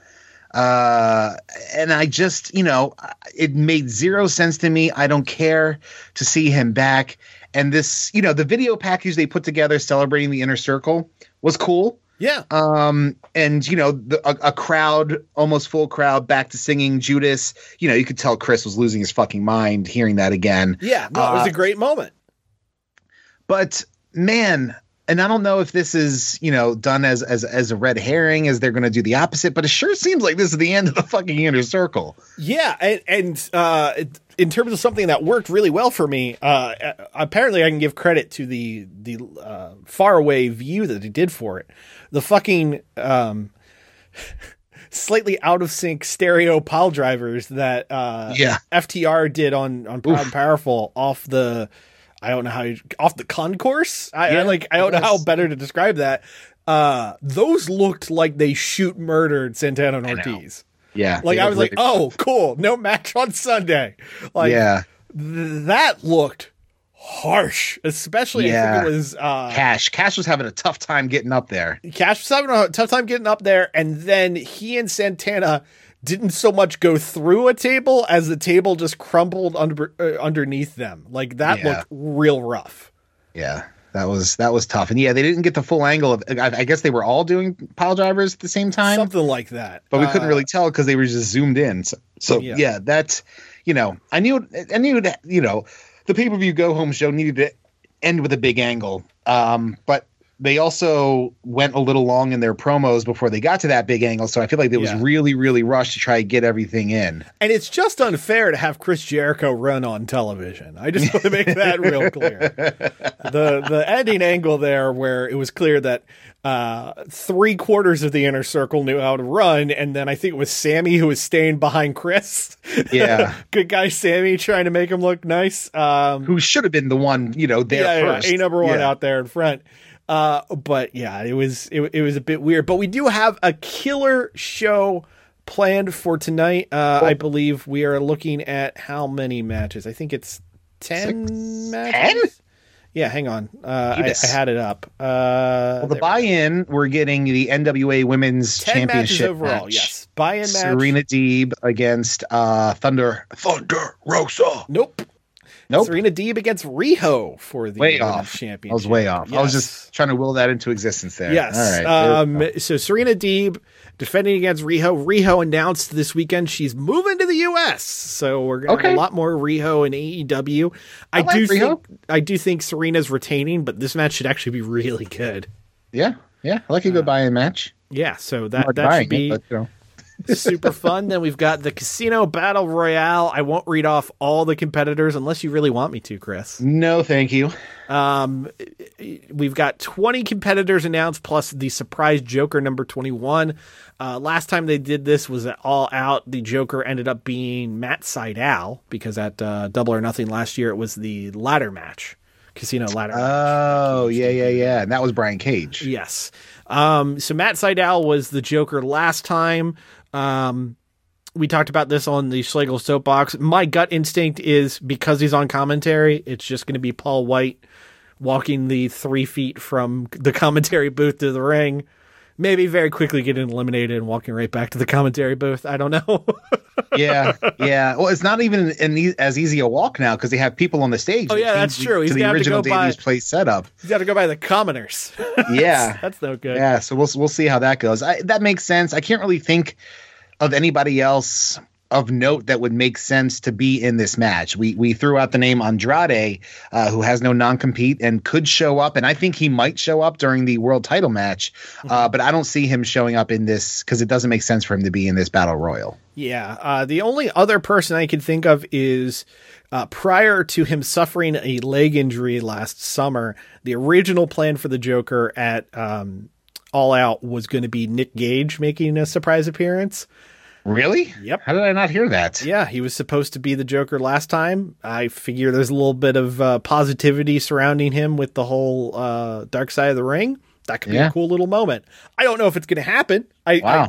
Uh, and I just, you know, it made zero sense to me. I don't care to see him back. And this, you know, the video package they put together celebrating the inner circle was cool. Yeah. Um, and you know, the, a, a crowd, almost full crowd, back to singing Judas. You know, you could tell Chris was losing his fucking mind hearing that again. yeah. No, it was Uh, a great moment. but man and i don't know if this is you know done as as as a red herring as they're going to do the opposite but it sure seems like this is the end of the fucking inner circle Yeah. And, and uh, in terms of something that worked really well for me, uh, apparently I can give credit to the, the uh, faraway view that they did for it. The fucking. Um, slightly out of sync stereo pile drivers that uh Yeah. FTR did on on Proud Powerful off the I don't know how you off the concourse. I, I like I don't know how better to describe that. Uh those looked like they shoot murdered Santana and. Ortiz. yeah Like I was like, "Oh, cool. No match on Sunday." Like yeah th- that looked harsh, especially I Yeah. think it was uh cash cash was having a tough time getting up there Cash was having a tough time getting up there, and then he and Santana didn't so much go through a table as the table just crumbled under uh, underneath them. Like that Yeah. looked real rough. yeah that was that was tough and yeah they didn't get the full angle of i, I guess they were all doing pile drivers at the same time Something like that. but we couldn't Uh, really tell because they were just zoomed in. So, so Yeah. yeah. that's you know, I knew, I knew that you know, the pay per view go home show needed to end with a big angle, um, but they also went a little long in their promos before they got to that big angle. So I feel like it was Yeah. really, really rushed to try to get everything in. And it's just unfair to have Chris Jericho run on television. I just want to make that real clear. The the ending angle there where it was clear that uh, three quarters of the inner circle knew how to run, and then I think it was Sammy who was staying behind Chris. Yeah. Good guy Sammy trying to make him look nice. Um, Who should have been the one, you know, there yeah, first? yeah, a number one out there in front. Uh, but yeah, it was it, it was a bit weird. But we do have a killer show planned for tonight. Uh, I believe we are looking at how many matches? I think it's ten Six? matches. Yeah, hang on. Uh, I, I had it up. Uh, Well, the buy-in, we're getting the NWA Women's ten matches Championship overall. match. Yes, buy-in match. Serena Deeb against uh, Thunder Thunder Rosa. Nope. Nope. Serena Deeb against Riho for the way off. championship. I was way off. I was just trying to will that into existence there. Yes. All right. Um, so Serena Deeb defending against Riho. Riho announced this weekend she's moving to the U.S. So we're gonna have a lot more Riho in AEW. I, I like do Riho. think I do think Serena's retaining, but this match should actually be really good. yeah. Yeah. I like a good buy-in match. Yeah. So that Hard that should be it, but, you know. Super fun. Then we've got the Casino Battle Royale. I won't read off all the competitors unless you really want me to, Chris. No, thank you. Um, we've got 20 competitors announced plus the surprise Joker number 21. Uh, last time they did this was at All Out. The Joker ended up being Matt Sydal because at uh, Double or Nothing last year it was the ladder match, Casino ladder. match. Oh, yeah, yeah, yeah. And that was Brian Cage. Yes. Um, so Matt Sydal was the Joker last time. Um, we talked about this on the Schlegel soapbox. My gut instinct is because he's on commentary, it's just going to be Paul White walking the three feet from the commentary booth to the ring. Maybe very quickly getting eliminated and walking right back to the commentary booth. I don't know. yeah, yeah. Well, it's not even an e- as easy a walk now because they have people on the stage. Oh, yeah, that's true. He's To the to original go by- Daily's Place setup. He's got to go by the commoners. Yeah, That's no good. yeah. So we'll we'll see how that goes. I, that makes sense. I can't really think of anybody else of note that would make sense to be in this match. We we threw out the name Andrade, uh, who has no non compete and could show up, and I think he might show up during the world title match. Mm-hmm. Uh, but I don't see him showing up in this because it doesn't make sense for him to be in this battle royal. Yeah. Uh, the only other person I can think of is uh, prior to him suffering a leg injury last summer, the original plan for the Joker at um, All Out was going to be Nick Gage making a surprise appearance. Really? Yep. How did I not hear that? Yeah, he was supposed to be the Joker last time. I figure there's a little bit of uh, positivity surrounding him with the whole uh, Dark Side of the Ring. That could be Yeah. a cool little moment. I don't know if it's going to happen. I, Wow.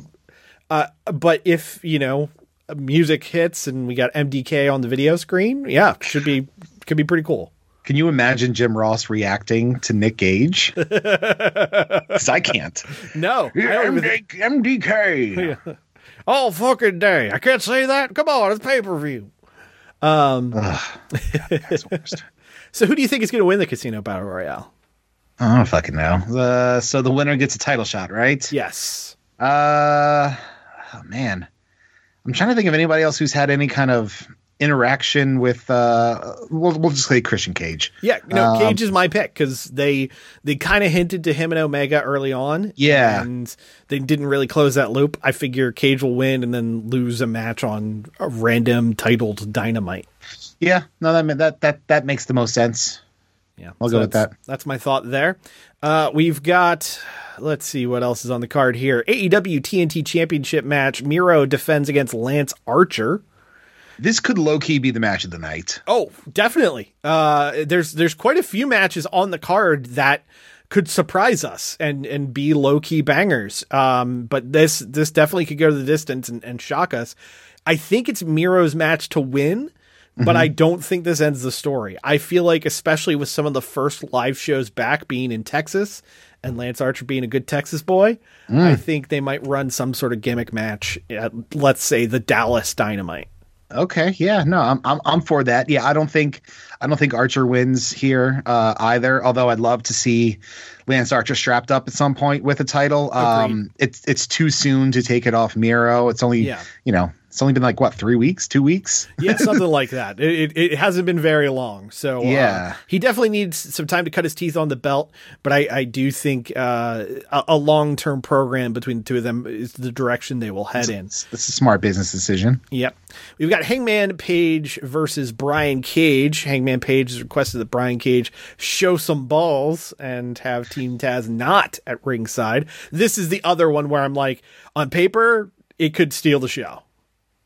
I uh, but if you know music hits and we got MDK on the video screen, yeah, should be could be pretty cool. Can you imagine Jim Ross reacting to Nick Gage? Because I can't. No, I even- MDK. oh fucking day! I can't say that. Come on, it's pay per view. Um, That's the so who do you think is going to win the Casino Battle Royale? I don't fucking know. Uh, so the winner gets a title shot, right? Yes. Uh, oh man, I'm trying to think of anybody else who's had any kind of interaction with. Uh, we'll, we'll just say Christian Cage. Yeah, no, Um, Cage is my pick because they they kind of hinted to him and Omega early on. Yeah. and they didn't really close that loop. I figure Cage will win and then lose a match on a random titled Dynamite. Yeah, no, that that that that makes the most sense. Yeah, I'll go with that. That's my thought there. Uh, we've got, let's see what else is on the card here. AEW TNT Championship match. Miro defends against Lance Archer. This could low key be the match of the night. Oh, definitely. Uh, there's there's quite a few matches on the card that could surprise us and and be low key bangers. Um, but this this definitely could go to the distance and, and shock us. I think it's Miro's match to win, but I don't think this ends the story. I feel like, especially with some of the first live shows back being in Texas and Lance Archer being a good Texas boy, I think they might run some sort of gimmick match at, let's say, the Dallas Dynamite. Okay, yeah, no, I'm I'm I'm for that. Yeah, I don't think I don't think Archer wins here uh, either. Although I'd love to see Lance Archer strapped up at some point with a title. Um, it's it's too soon to take it off Miro. It's only Yeah. you know it's only been like what three weeks, two weeks. yeah, something like that. It, it, it hasn't been very long, so uh, Yeah. he definitely needs some time to cut his teeth on the belt. But I, I do think uh, a, a long term program between the two of them is the direction they will head in. It's, it's a smart business decision. Yep, we've got Hangman Page versus Brian Cage. Hangman Page has requested that Brian Cage show some balls and have Team Taz not at ringside. This is the other one where I'm like, on paper, it could steal the show.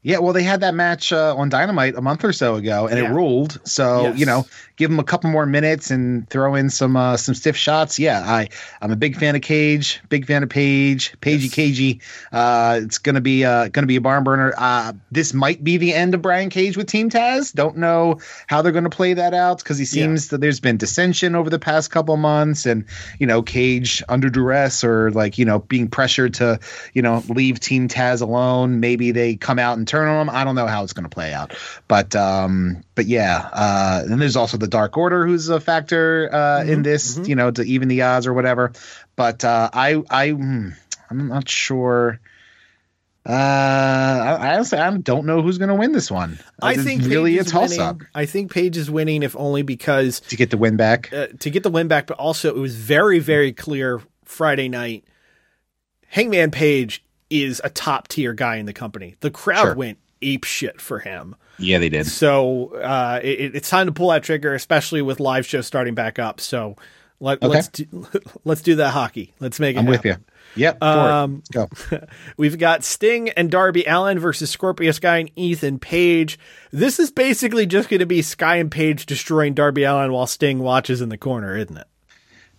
Yeah, well, they had that match uh, on Dynamite a month or so ago, and Yeah. it ruled. So Yes. you know, give them a couple more minutes and throw in some uh, some stiff shots. Yeah, I I'm a big fan of Cage, big fan of Page, Pagey Cagey. Uh, it's gonna be uh, gonna be a barn burner. Uh, this might be the end of Brian Cage with Team Taz. Don't know how they're gonna play that out because he seems that there's been dissension over the past couple months, and you know, Cage under duress or like you know being pressured to you know leave Team Taz alone. Maybe they come out and turn on them. I don't know how it's going to play out, but um, but yeah. Uh, and there's also the Dark Order, who's a factor uh, in this, you know, to even the odds or whatever. But uh, I I hmm, I'm not sure. Uh, I, honestly I don't know who's going to win this one. I It's think really Page a toss winning. up I think Page is winning, if only because to get the win back. uh, to get the win back, but also it was very, very clear Friday night. Hangman Page is a top tier guy in the company. The crowd Sure. went ape shit for him. Yeah, they did. So uh, it, it's time to pull that trigger, especially with live shows starting back up. So let, Okay. let's do, let's do that hockey. Let's make it. I'm with you. happen. Yep. Um, go. We've got Sting and Darby Allin versus Scorpio Sky and Ethan Page. This is basically just going to be Sky and Page destroying Darby Allin while Sting watches in the corner, isn't it?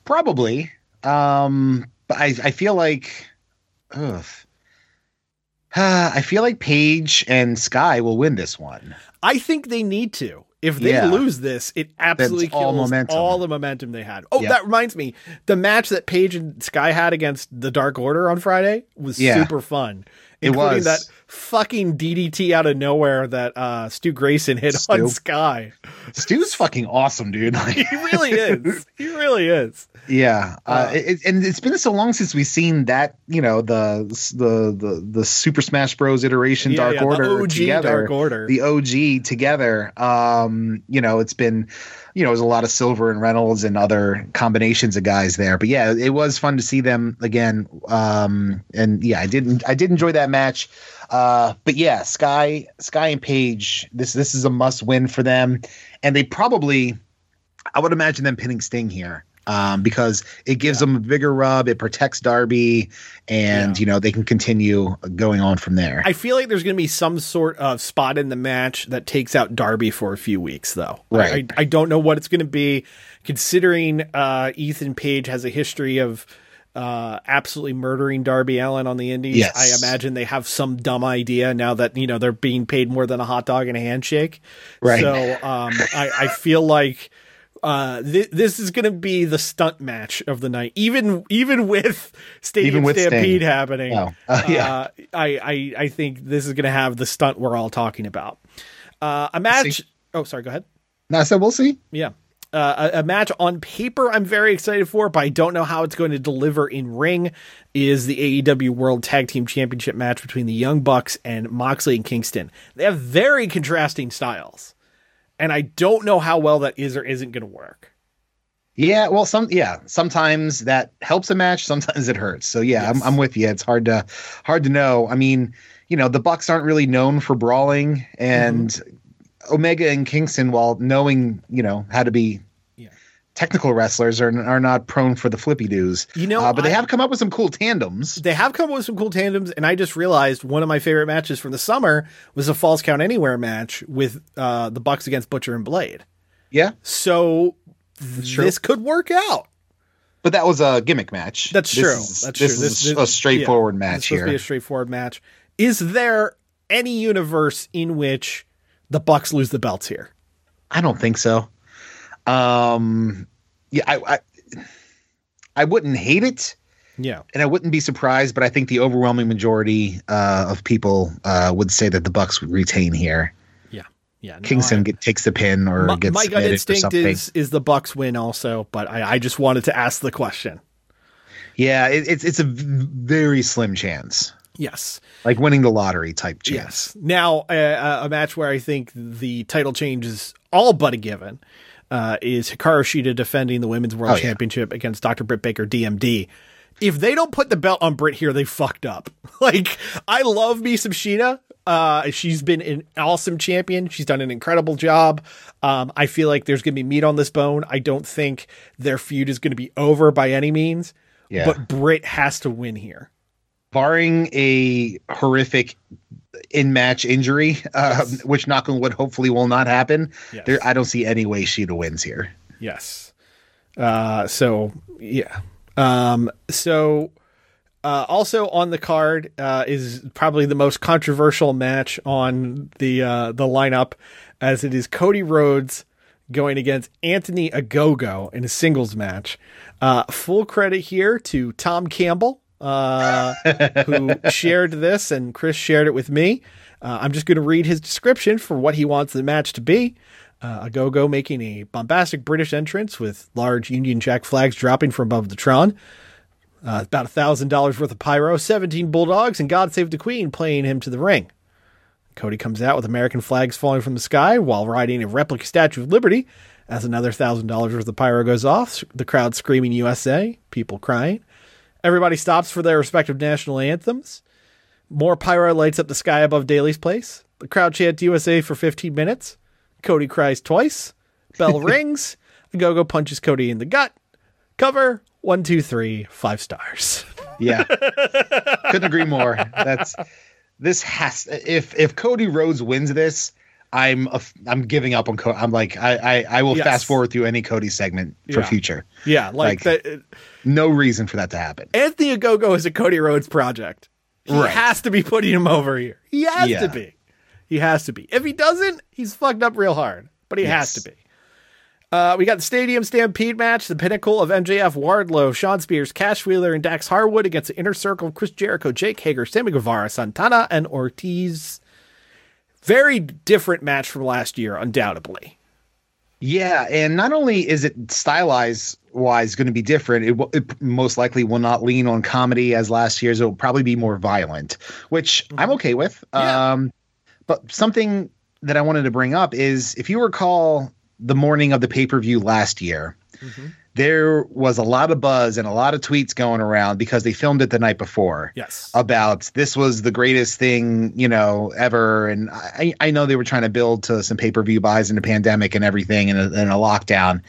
Probably. Um, but I, I feel like, ugh. I feel like Page and Sky will win this one. I think they need to. If they Yeah. lose this, it absolutely That's all kills momentum. all the momentum they had. Oh, Yeah. that reminds me. The match that Page and Sky had against the Dark Order on Friday was Yeah. super fun. It was. that fucking DDT out of nowhere that uh, Stu Grayson hit on Sky. Stu's fucking awesome, dude. Like, He really is. he really is. yeah, uh, Uh, it, and it's been so long since we've seen that. You know, the the the the Super Smash Bros. iteration Yeah, Dark yeah, the Order OG together. Dark Order. the OG together. Um, you know, it's been, you know, there's a lot of Silver and Reynolds and other combinations of guys there. But yeah, it was fun to see them again. Um, and yeah, I didn't, I did enjoy that match. Uh, but yeah, Sky, Sky and Page, this this is a must win for them, and they probably, I would imagine them pinning Sting here. Um, because it gives them a bigger rub, it protects Darby, and Yeah. you know they can continue going on from there. I feel like there's going to be some sort of spot in the match that takes out Darby for a few weeks, though. Right. I, I don't know what it's going to be, considering uh, Ethan Page has a history of uh, absolutely murdering Darby Allin on the Indies. Yes. I imagine they have some dumb idea now that you know they're being paid more than a hot dog and a handshake. Right. So um, I, I feel like uh, th- this is going to be the stunt match of the night, even even with Stadium Even with Stampede Sting. happening. Oh, uh, yeah. Uh, I, I I think this is going to have the stunt we're all talking about. Uh, a match. See. Oh, sorry. Go ahead. Now, so we'll see. Yeah. Uh, a, a match on paper I'm very excited for, but I don't know how it's going to deliver in ring. Is the AEW World Tag Team Championship match between the Young Bucks and Moxley and Kingston? They have very contrasting styles, and I don't know how well that is or isn't going to work. Yeah, well, some yeah, sometimes that helps a match, sometimes it hurts. So yeah, Yes. I'm I'm with you. It's hard to hard to know. I mean, you know, the Bucks aren't really known for brawling, and Mm-hmm. Omega and Kingston, while knowing you know how to be Yeah. technical wrestlers, are are not prone for the flippy doos. You know, uh, but they have come up with some cool tandems. They have come up with some cool tandems, and I just realized one of my favorite matches from the summer was a falls Count Anywhere match with uh, the Bucks against Butcher and Blade. Yeah, So true. this could work out. but that was a gimmick match. That's This true. is- That's this true. is a straightforward yeah, match This to be here. a straightforward match. Is there any universe in which the Bucks lose the belts here? I don't think so. Um, yeah, I, I I wouldn't hate it. Yeah. and I wouldn't be surprised, but I think the overwhelming majority uh, of people uh, would say that the Bucks would retain here. Yeah. Yeah. no, Kingston I- get, takes the pin or my, gets my gut instinct something. is is the Bucks win also, but I, I just wanted to ask the question. yeah, it, it's it's a very slim chance, Yes. like winning the lottery type chance. Yes. Now, uh, a match where I think the title change is all but a given uh, is Hikaru Shida defending the Women's World Oh, yeah. Championship against Dr. Britt Baker, DMD. If they don't put the belt on Britt here, they fucked up. Like, I love me some Shida. Uh, she's been an awesome champion. She's done an incredible job. Um, I feel like there's going to be meat on this bone. I don't think their feud is going to be over by any means. Yeah. But Britt has to win here. Barring a horrific in-match injury, uh, which knock on wood hopefully will not happen. Yes. There, I don't see any way Shida wins here. Yes. Uh, so yeah. Um, so uh, also on the card uh, is probably the most controversial match on the uh, the lineup, as it is Cody Rhodes going against Anthony Ogogo in a singles match. Uh, full credit here to Tom Campbell, uh, who shared this, and Chris shared it with me. Uh, I'm just going to read his description for what he wants the match to be. Uh, Ogogo making a bombastic British entrance with large Union Jack flags dropping from above the Tron. Uh, about a thousand dollars worth of pyro, 17 bulldogs, and God Save the Queen playing him to the ring. Cody comes out with American flags falling from the sky while riding a replica Statue of Liberty. As another thousand dollars worth of pyro goes off, the crowd screaming USA, people crying. Everybody stops for their respective national anthems. More pyro lights up the sky above Daily's place. The crowd chants USA for 15 minutes. Cody cries twice. Bell rings. Go-Go punches Cody in the gut. Cover one, two, three, five stars. Yeah, couldn't agree more. That's this has if if Cody Rhodes wins this, I'm a, I'm giving up on Cody. I'm like I I, I will Yes. fast forward through any Cody segment for Yeah. future. Yeah, like, Like- the, No reason for that to happen. Anthony Ogogo is a Cody Rhodes project. He Right. has to be putting him over here. He has Yeah. to be. He has to be. If he doesn't, he's fucked up real hard. But he has to be. Uh, we got the Stadium Stampede match, the pinnacle of MJF, Wardlow, Shawn Spears, Cash Wheeler, and Dax Harwood against the Inner Circle of Chris Jericho, Jake Hager, Sammy Guevara, Santana, and Ortiz. Very different match from last year, undoubtedly. Yeah, and not only is it stylized wise going to be different, it, it most likely will not lean on comedy as last year's. It will probably be more violent, which I'm okay with. Yeah. Um, but something that I wanted to bring up is if you recall the morning of the pay per view last year, there was a lot of buzz and a lot of tweets going around because they filmed it the night before Yes. about this was the greatest thing you know ever and i i know they were trying to build to some pay-per-view buys in the pandemic and everything and a, and a lockdown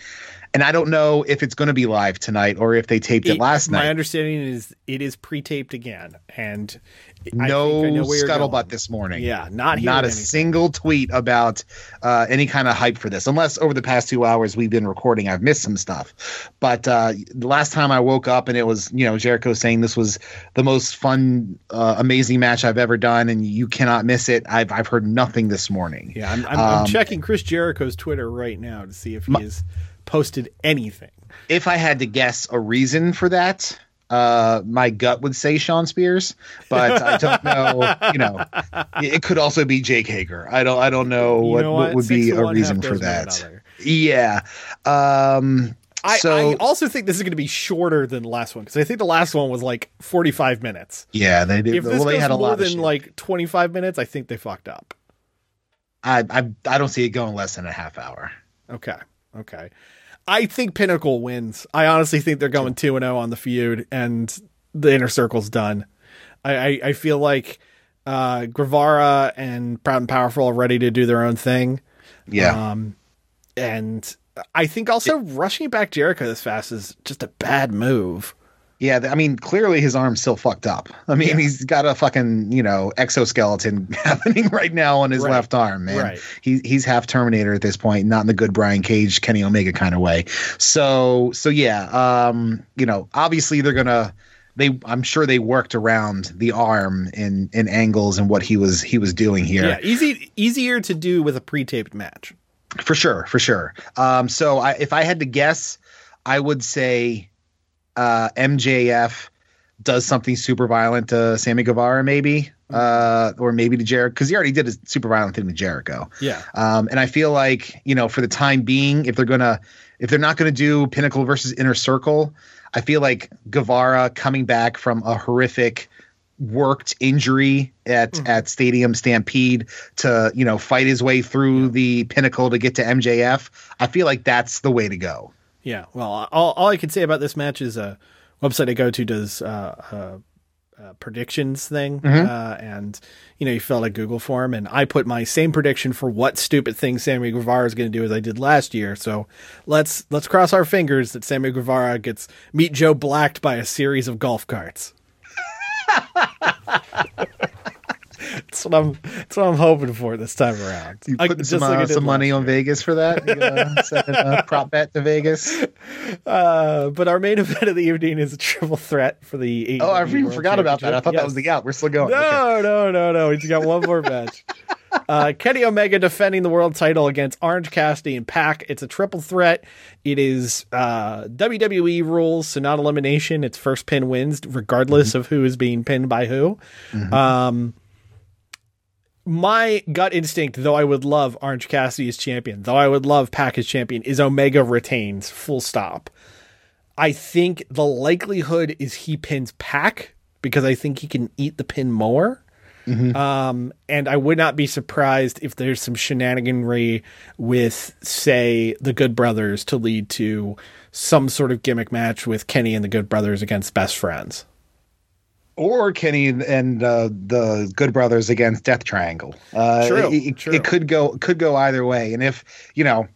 and i don't know if it's going to be live tonight or if they taped it, last night. My understanding is it is pre-taped again, and no think I know where you're scuttlebutt this morning Yeah, not not a anything. single tweet about uh, any kind of hype for this unless over the past two hours we've been recording i've missed some stuff but uh, the last time i woke up and it was you know jericho saying this was the most fun uh, amazing match i've ever done and you cannot miss it i've, I've heard nothing this morning Yeah, I'm, I'm, I'm Um, checking Chris Jericho's Twitter right now to see if he has posted anything. if i had to guess a reason for that uh, my gut would say Shawn Spears, but I don't know. You know, it could also be Jake Hager. I don't. I don't know what, know what would Six be a reason for that. Yeah. Um, I, so I also think this is going to be shorter than the last one because I think the last one was like 45 minutes. yeah, they did. If this Well, they goes had a more lot of than like 25 minutes, I think they fucked up. I, I I don't see it going less than a half hour. Okay. Okay. I think Pinnacle wins. I honestly think they're going 2 and 0 on the feud and the inner circle's done. I, I, I feel like uh, Guevara and Proud and Powerful are ready to do their own thing. Yeah. Um, and I think also rushing back Jericho this fast is just a bad move. Yeah, I mean, clearly his arm's still fucked up. I mean, he's got a fucking you know exoskeleton happening right now on his Right. left arm, man. Right. He, he's half Terminator at this point, not in the good Brian Cage, Kenny Omega kind of way. So, so yeah, um, you know, obviously they're gonna. They, I'm sure they worked around the arm in in angles and what he was he was doing here. Yeah, easy easier to do with a pre-taped match. For sure, for sure. Um, so I, if I had to guess, I would say uh, MJF does something super violent to Sammy Guevara, maybe, uh, or maybe to Jericho, because he already did a super violent thing to Jericho. Yeah. Um, and I feel like you know, for the time being, if they're gonna, if they're not gonna do Pinnacle versus Inner Circle, I feel like Guevara coming back from a horrific worked injury at at Stadium Stampede to you know fight his way through the Pinnacle to get to MJF. I feel like that's the way to go. Yeah. Well, all, all I can say about this match is a website I go to does uh, uh, uh, predictions thing, uh, and you know you fill out a Google form, and I put my same prediction for what stupid thing Sammy Guevara is going to do as I did last year. So let's let's cross our fingers that Sammy Guevara gets meet Joe Blacked by a series of golf carts. That's what I'm. That's what I'm hoping for this time around. You putting just some, like uh, some money last on year. Vegas for that? You, uh, sending a prop bet to Vegas? Uh, but our main event of the evening is a triple threat for the. Oh, I even forgot about that. I thought that was the out. We're still going. Okay. No, no, no, no. He's got one more match. Uh, Kenny Omega defending the world title against Orange Cassidy and Pac. It's a triple threat. It is uh, WWE rules, so not elimination. It's first pin wins, regardless of who is being pinned by who. Um, my gut instinct, though I would love Orange Cassidy as champion, though I would love Pac as champion, is Omega retains. Full stop. I think the likelihood is he pins Pac because I think he can eat the pin more. Um, and I would not be surprised if there's some shenaniganry with, say, the Good Brothers to lead to some sort of gimmick match with Kenny and the Good Brothers against Best Friends. Or Kenny and uh, the Good Brothers against Death Triangle. Uh, True, it, true. it could go could go either way. And if you know,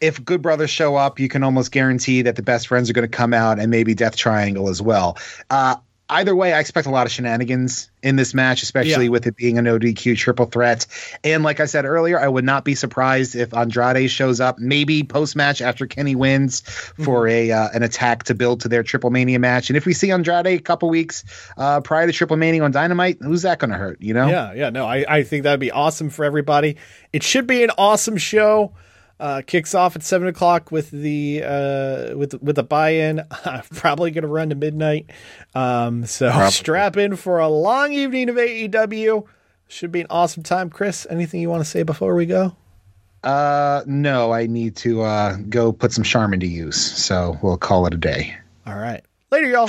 if Good Brothers show up, you can almost guarantee that the Best Friends are going to come out, and maybe Death Triangle as well. Uh, either way, I expect a lot of shenanigans in this match, especially Yeah. with it being an ODQ triple threat. And like I said earlier, I would not be surprised if Andrade shows up, maybe post match after Kenny wins for a uh, an attack to build to their Triple Mania match. And if we see Andrade a couple weeks uh, prior to Triple Mania on Dynamite, who's that going to hurt? You know? Yeah, yeah, no, I, I think that'd be awesome for everybody. It should be an awesome show. Uh, kicks off at seven o'clock with the uh, with with the buy-in. I'm probably gonna run to midnight. Um, so strap in for a long evening of AEW. Should be an awesome time. Chris, anything you want to say before we go? Uh, no, I need to uh, go put some Charmin to use. So we'll call it a day. All right, later, y'all.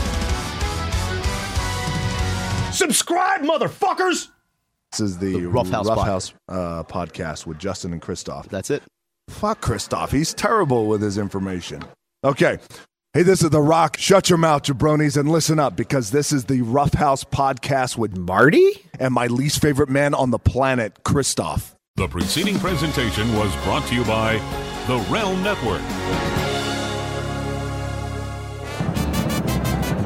Subscribe, motherfuckers! This is the, Rough House Rough House uh, podcast with Justin and Christoph. That's it. Fuck Christoph. He's terrible with his information. Okay. Hey, this is The Rock. Shut your mouth, jabronis, and listen up because this is the Rough House podcast with Marty? and my least favorite man on the planet, Christoph. The preceding presentation was brought to you by the Realm Network.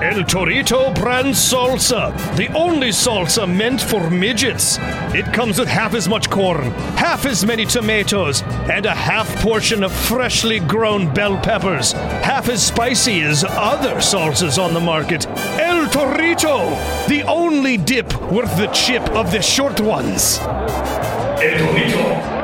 El Torito brand salsa, the only salsa meant for midgets. It comes with half as much corn, half as many tomatoes, and a half portion of freshly grown bell peppers, half as spicy as other salsas on the market. El Torito, the only dip worth the chip of the short ones. El Torito.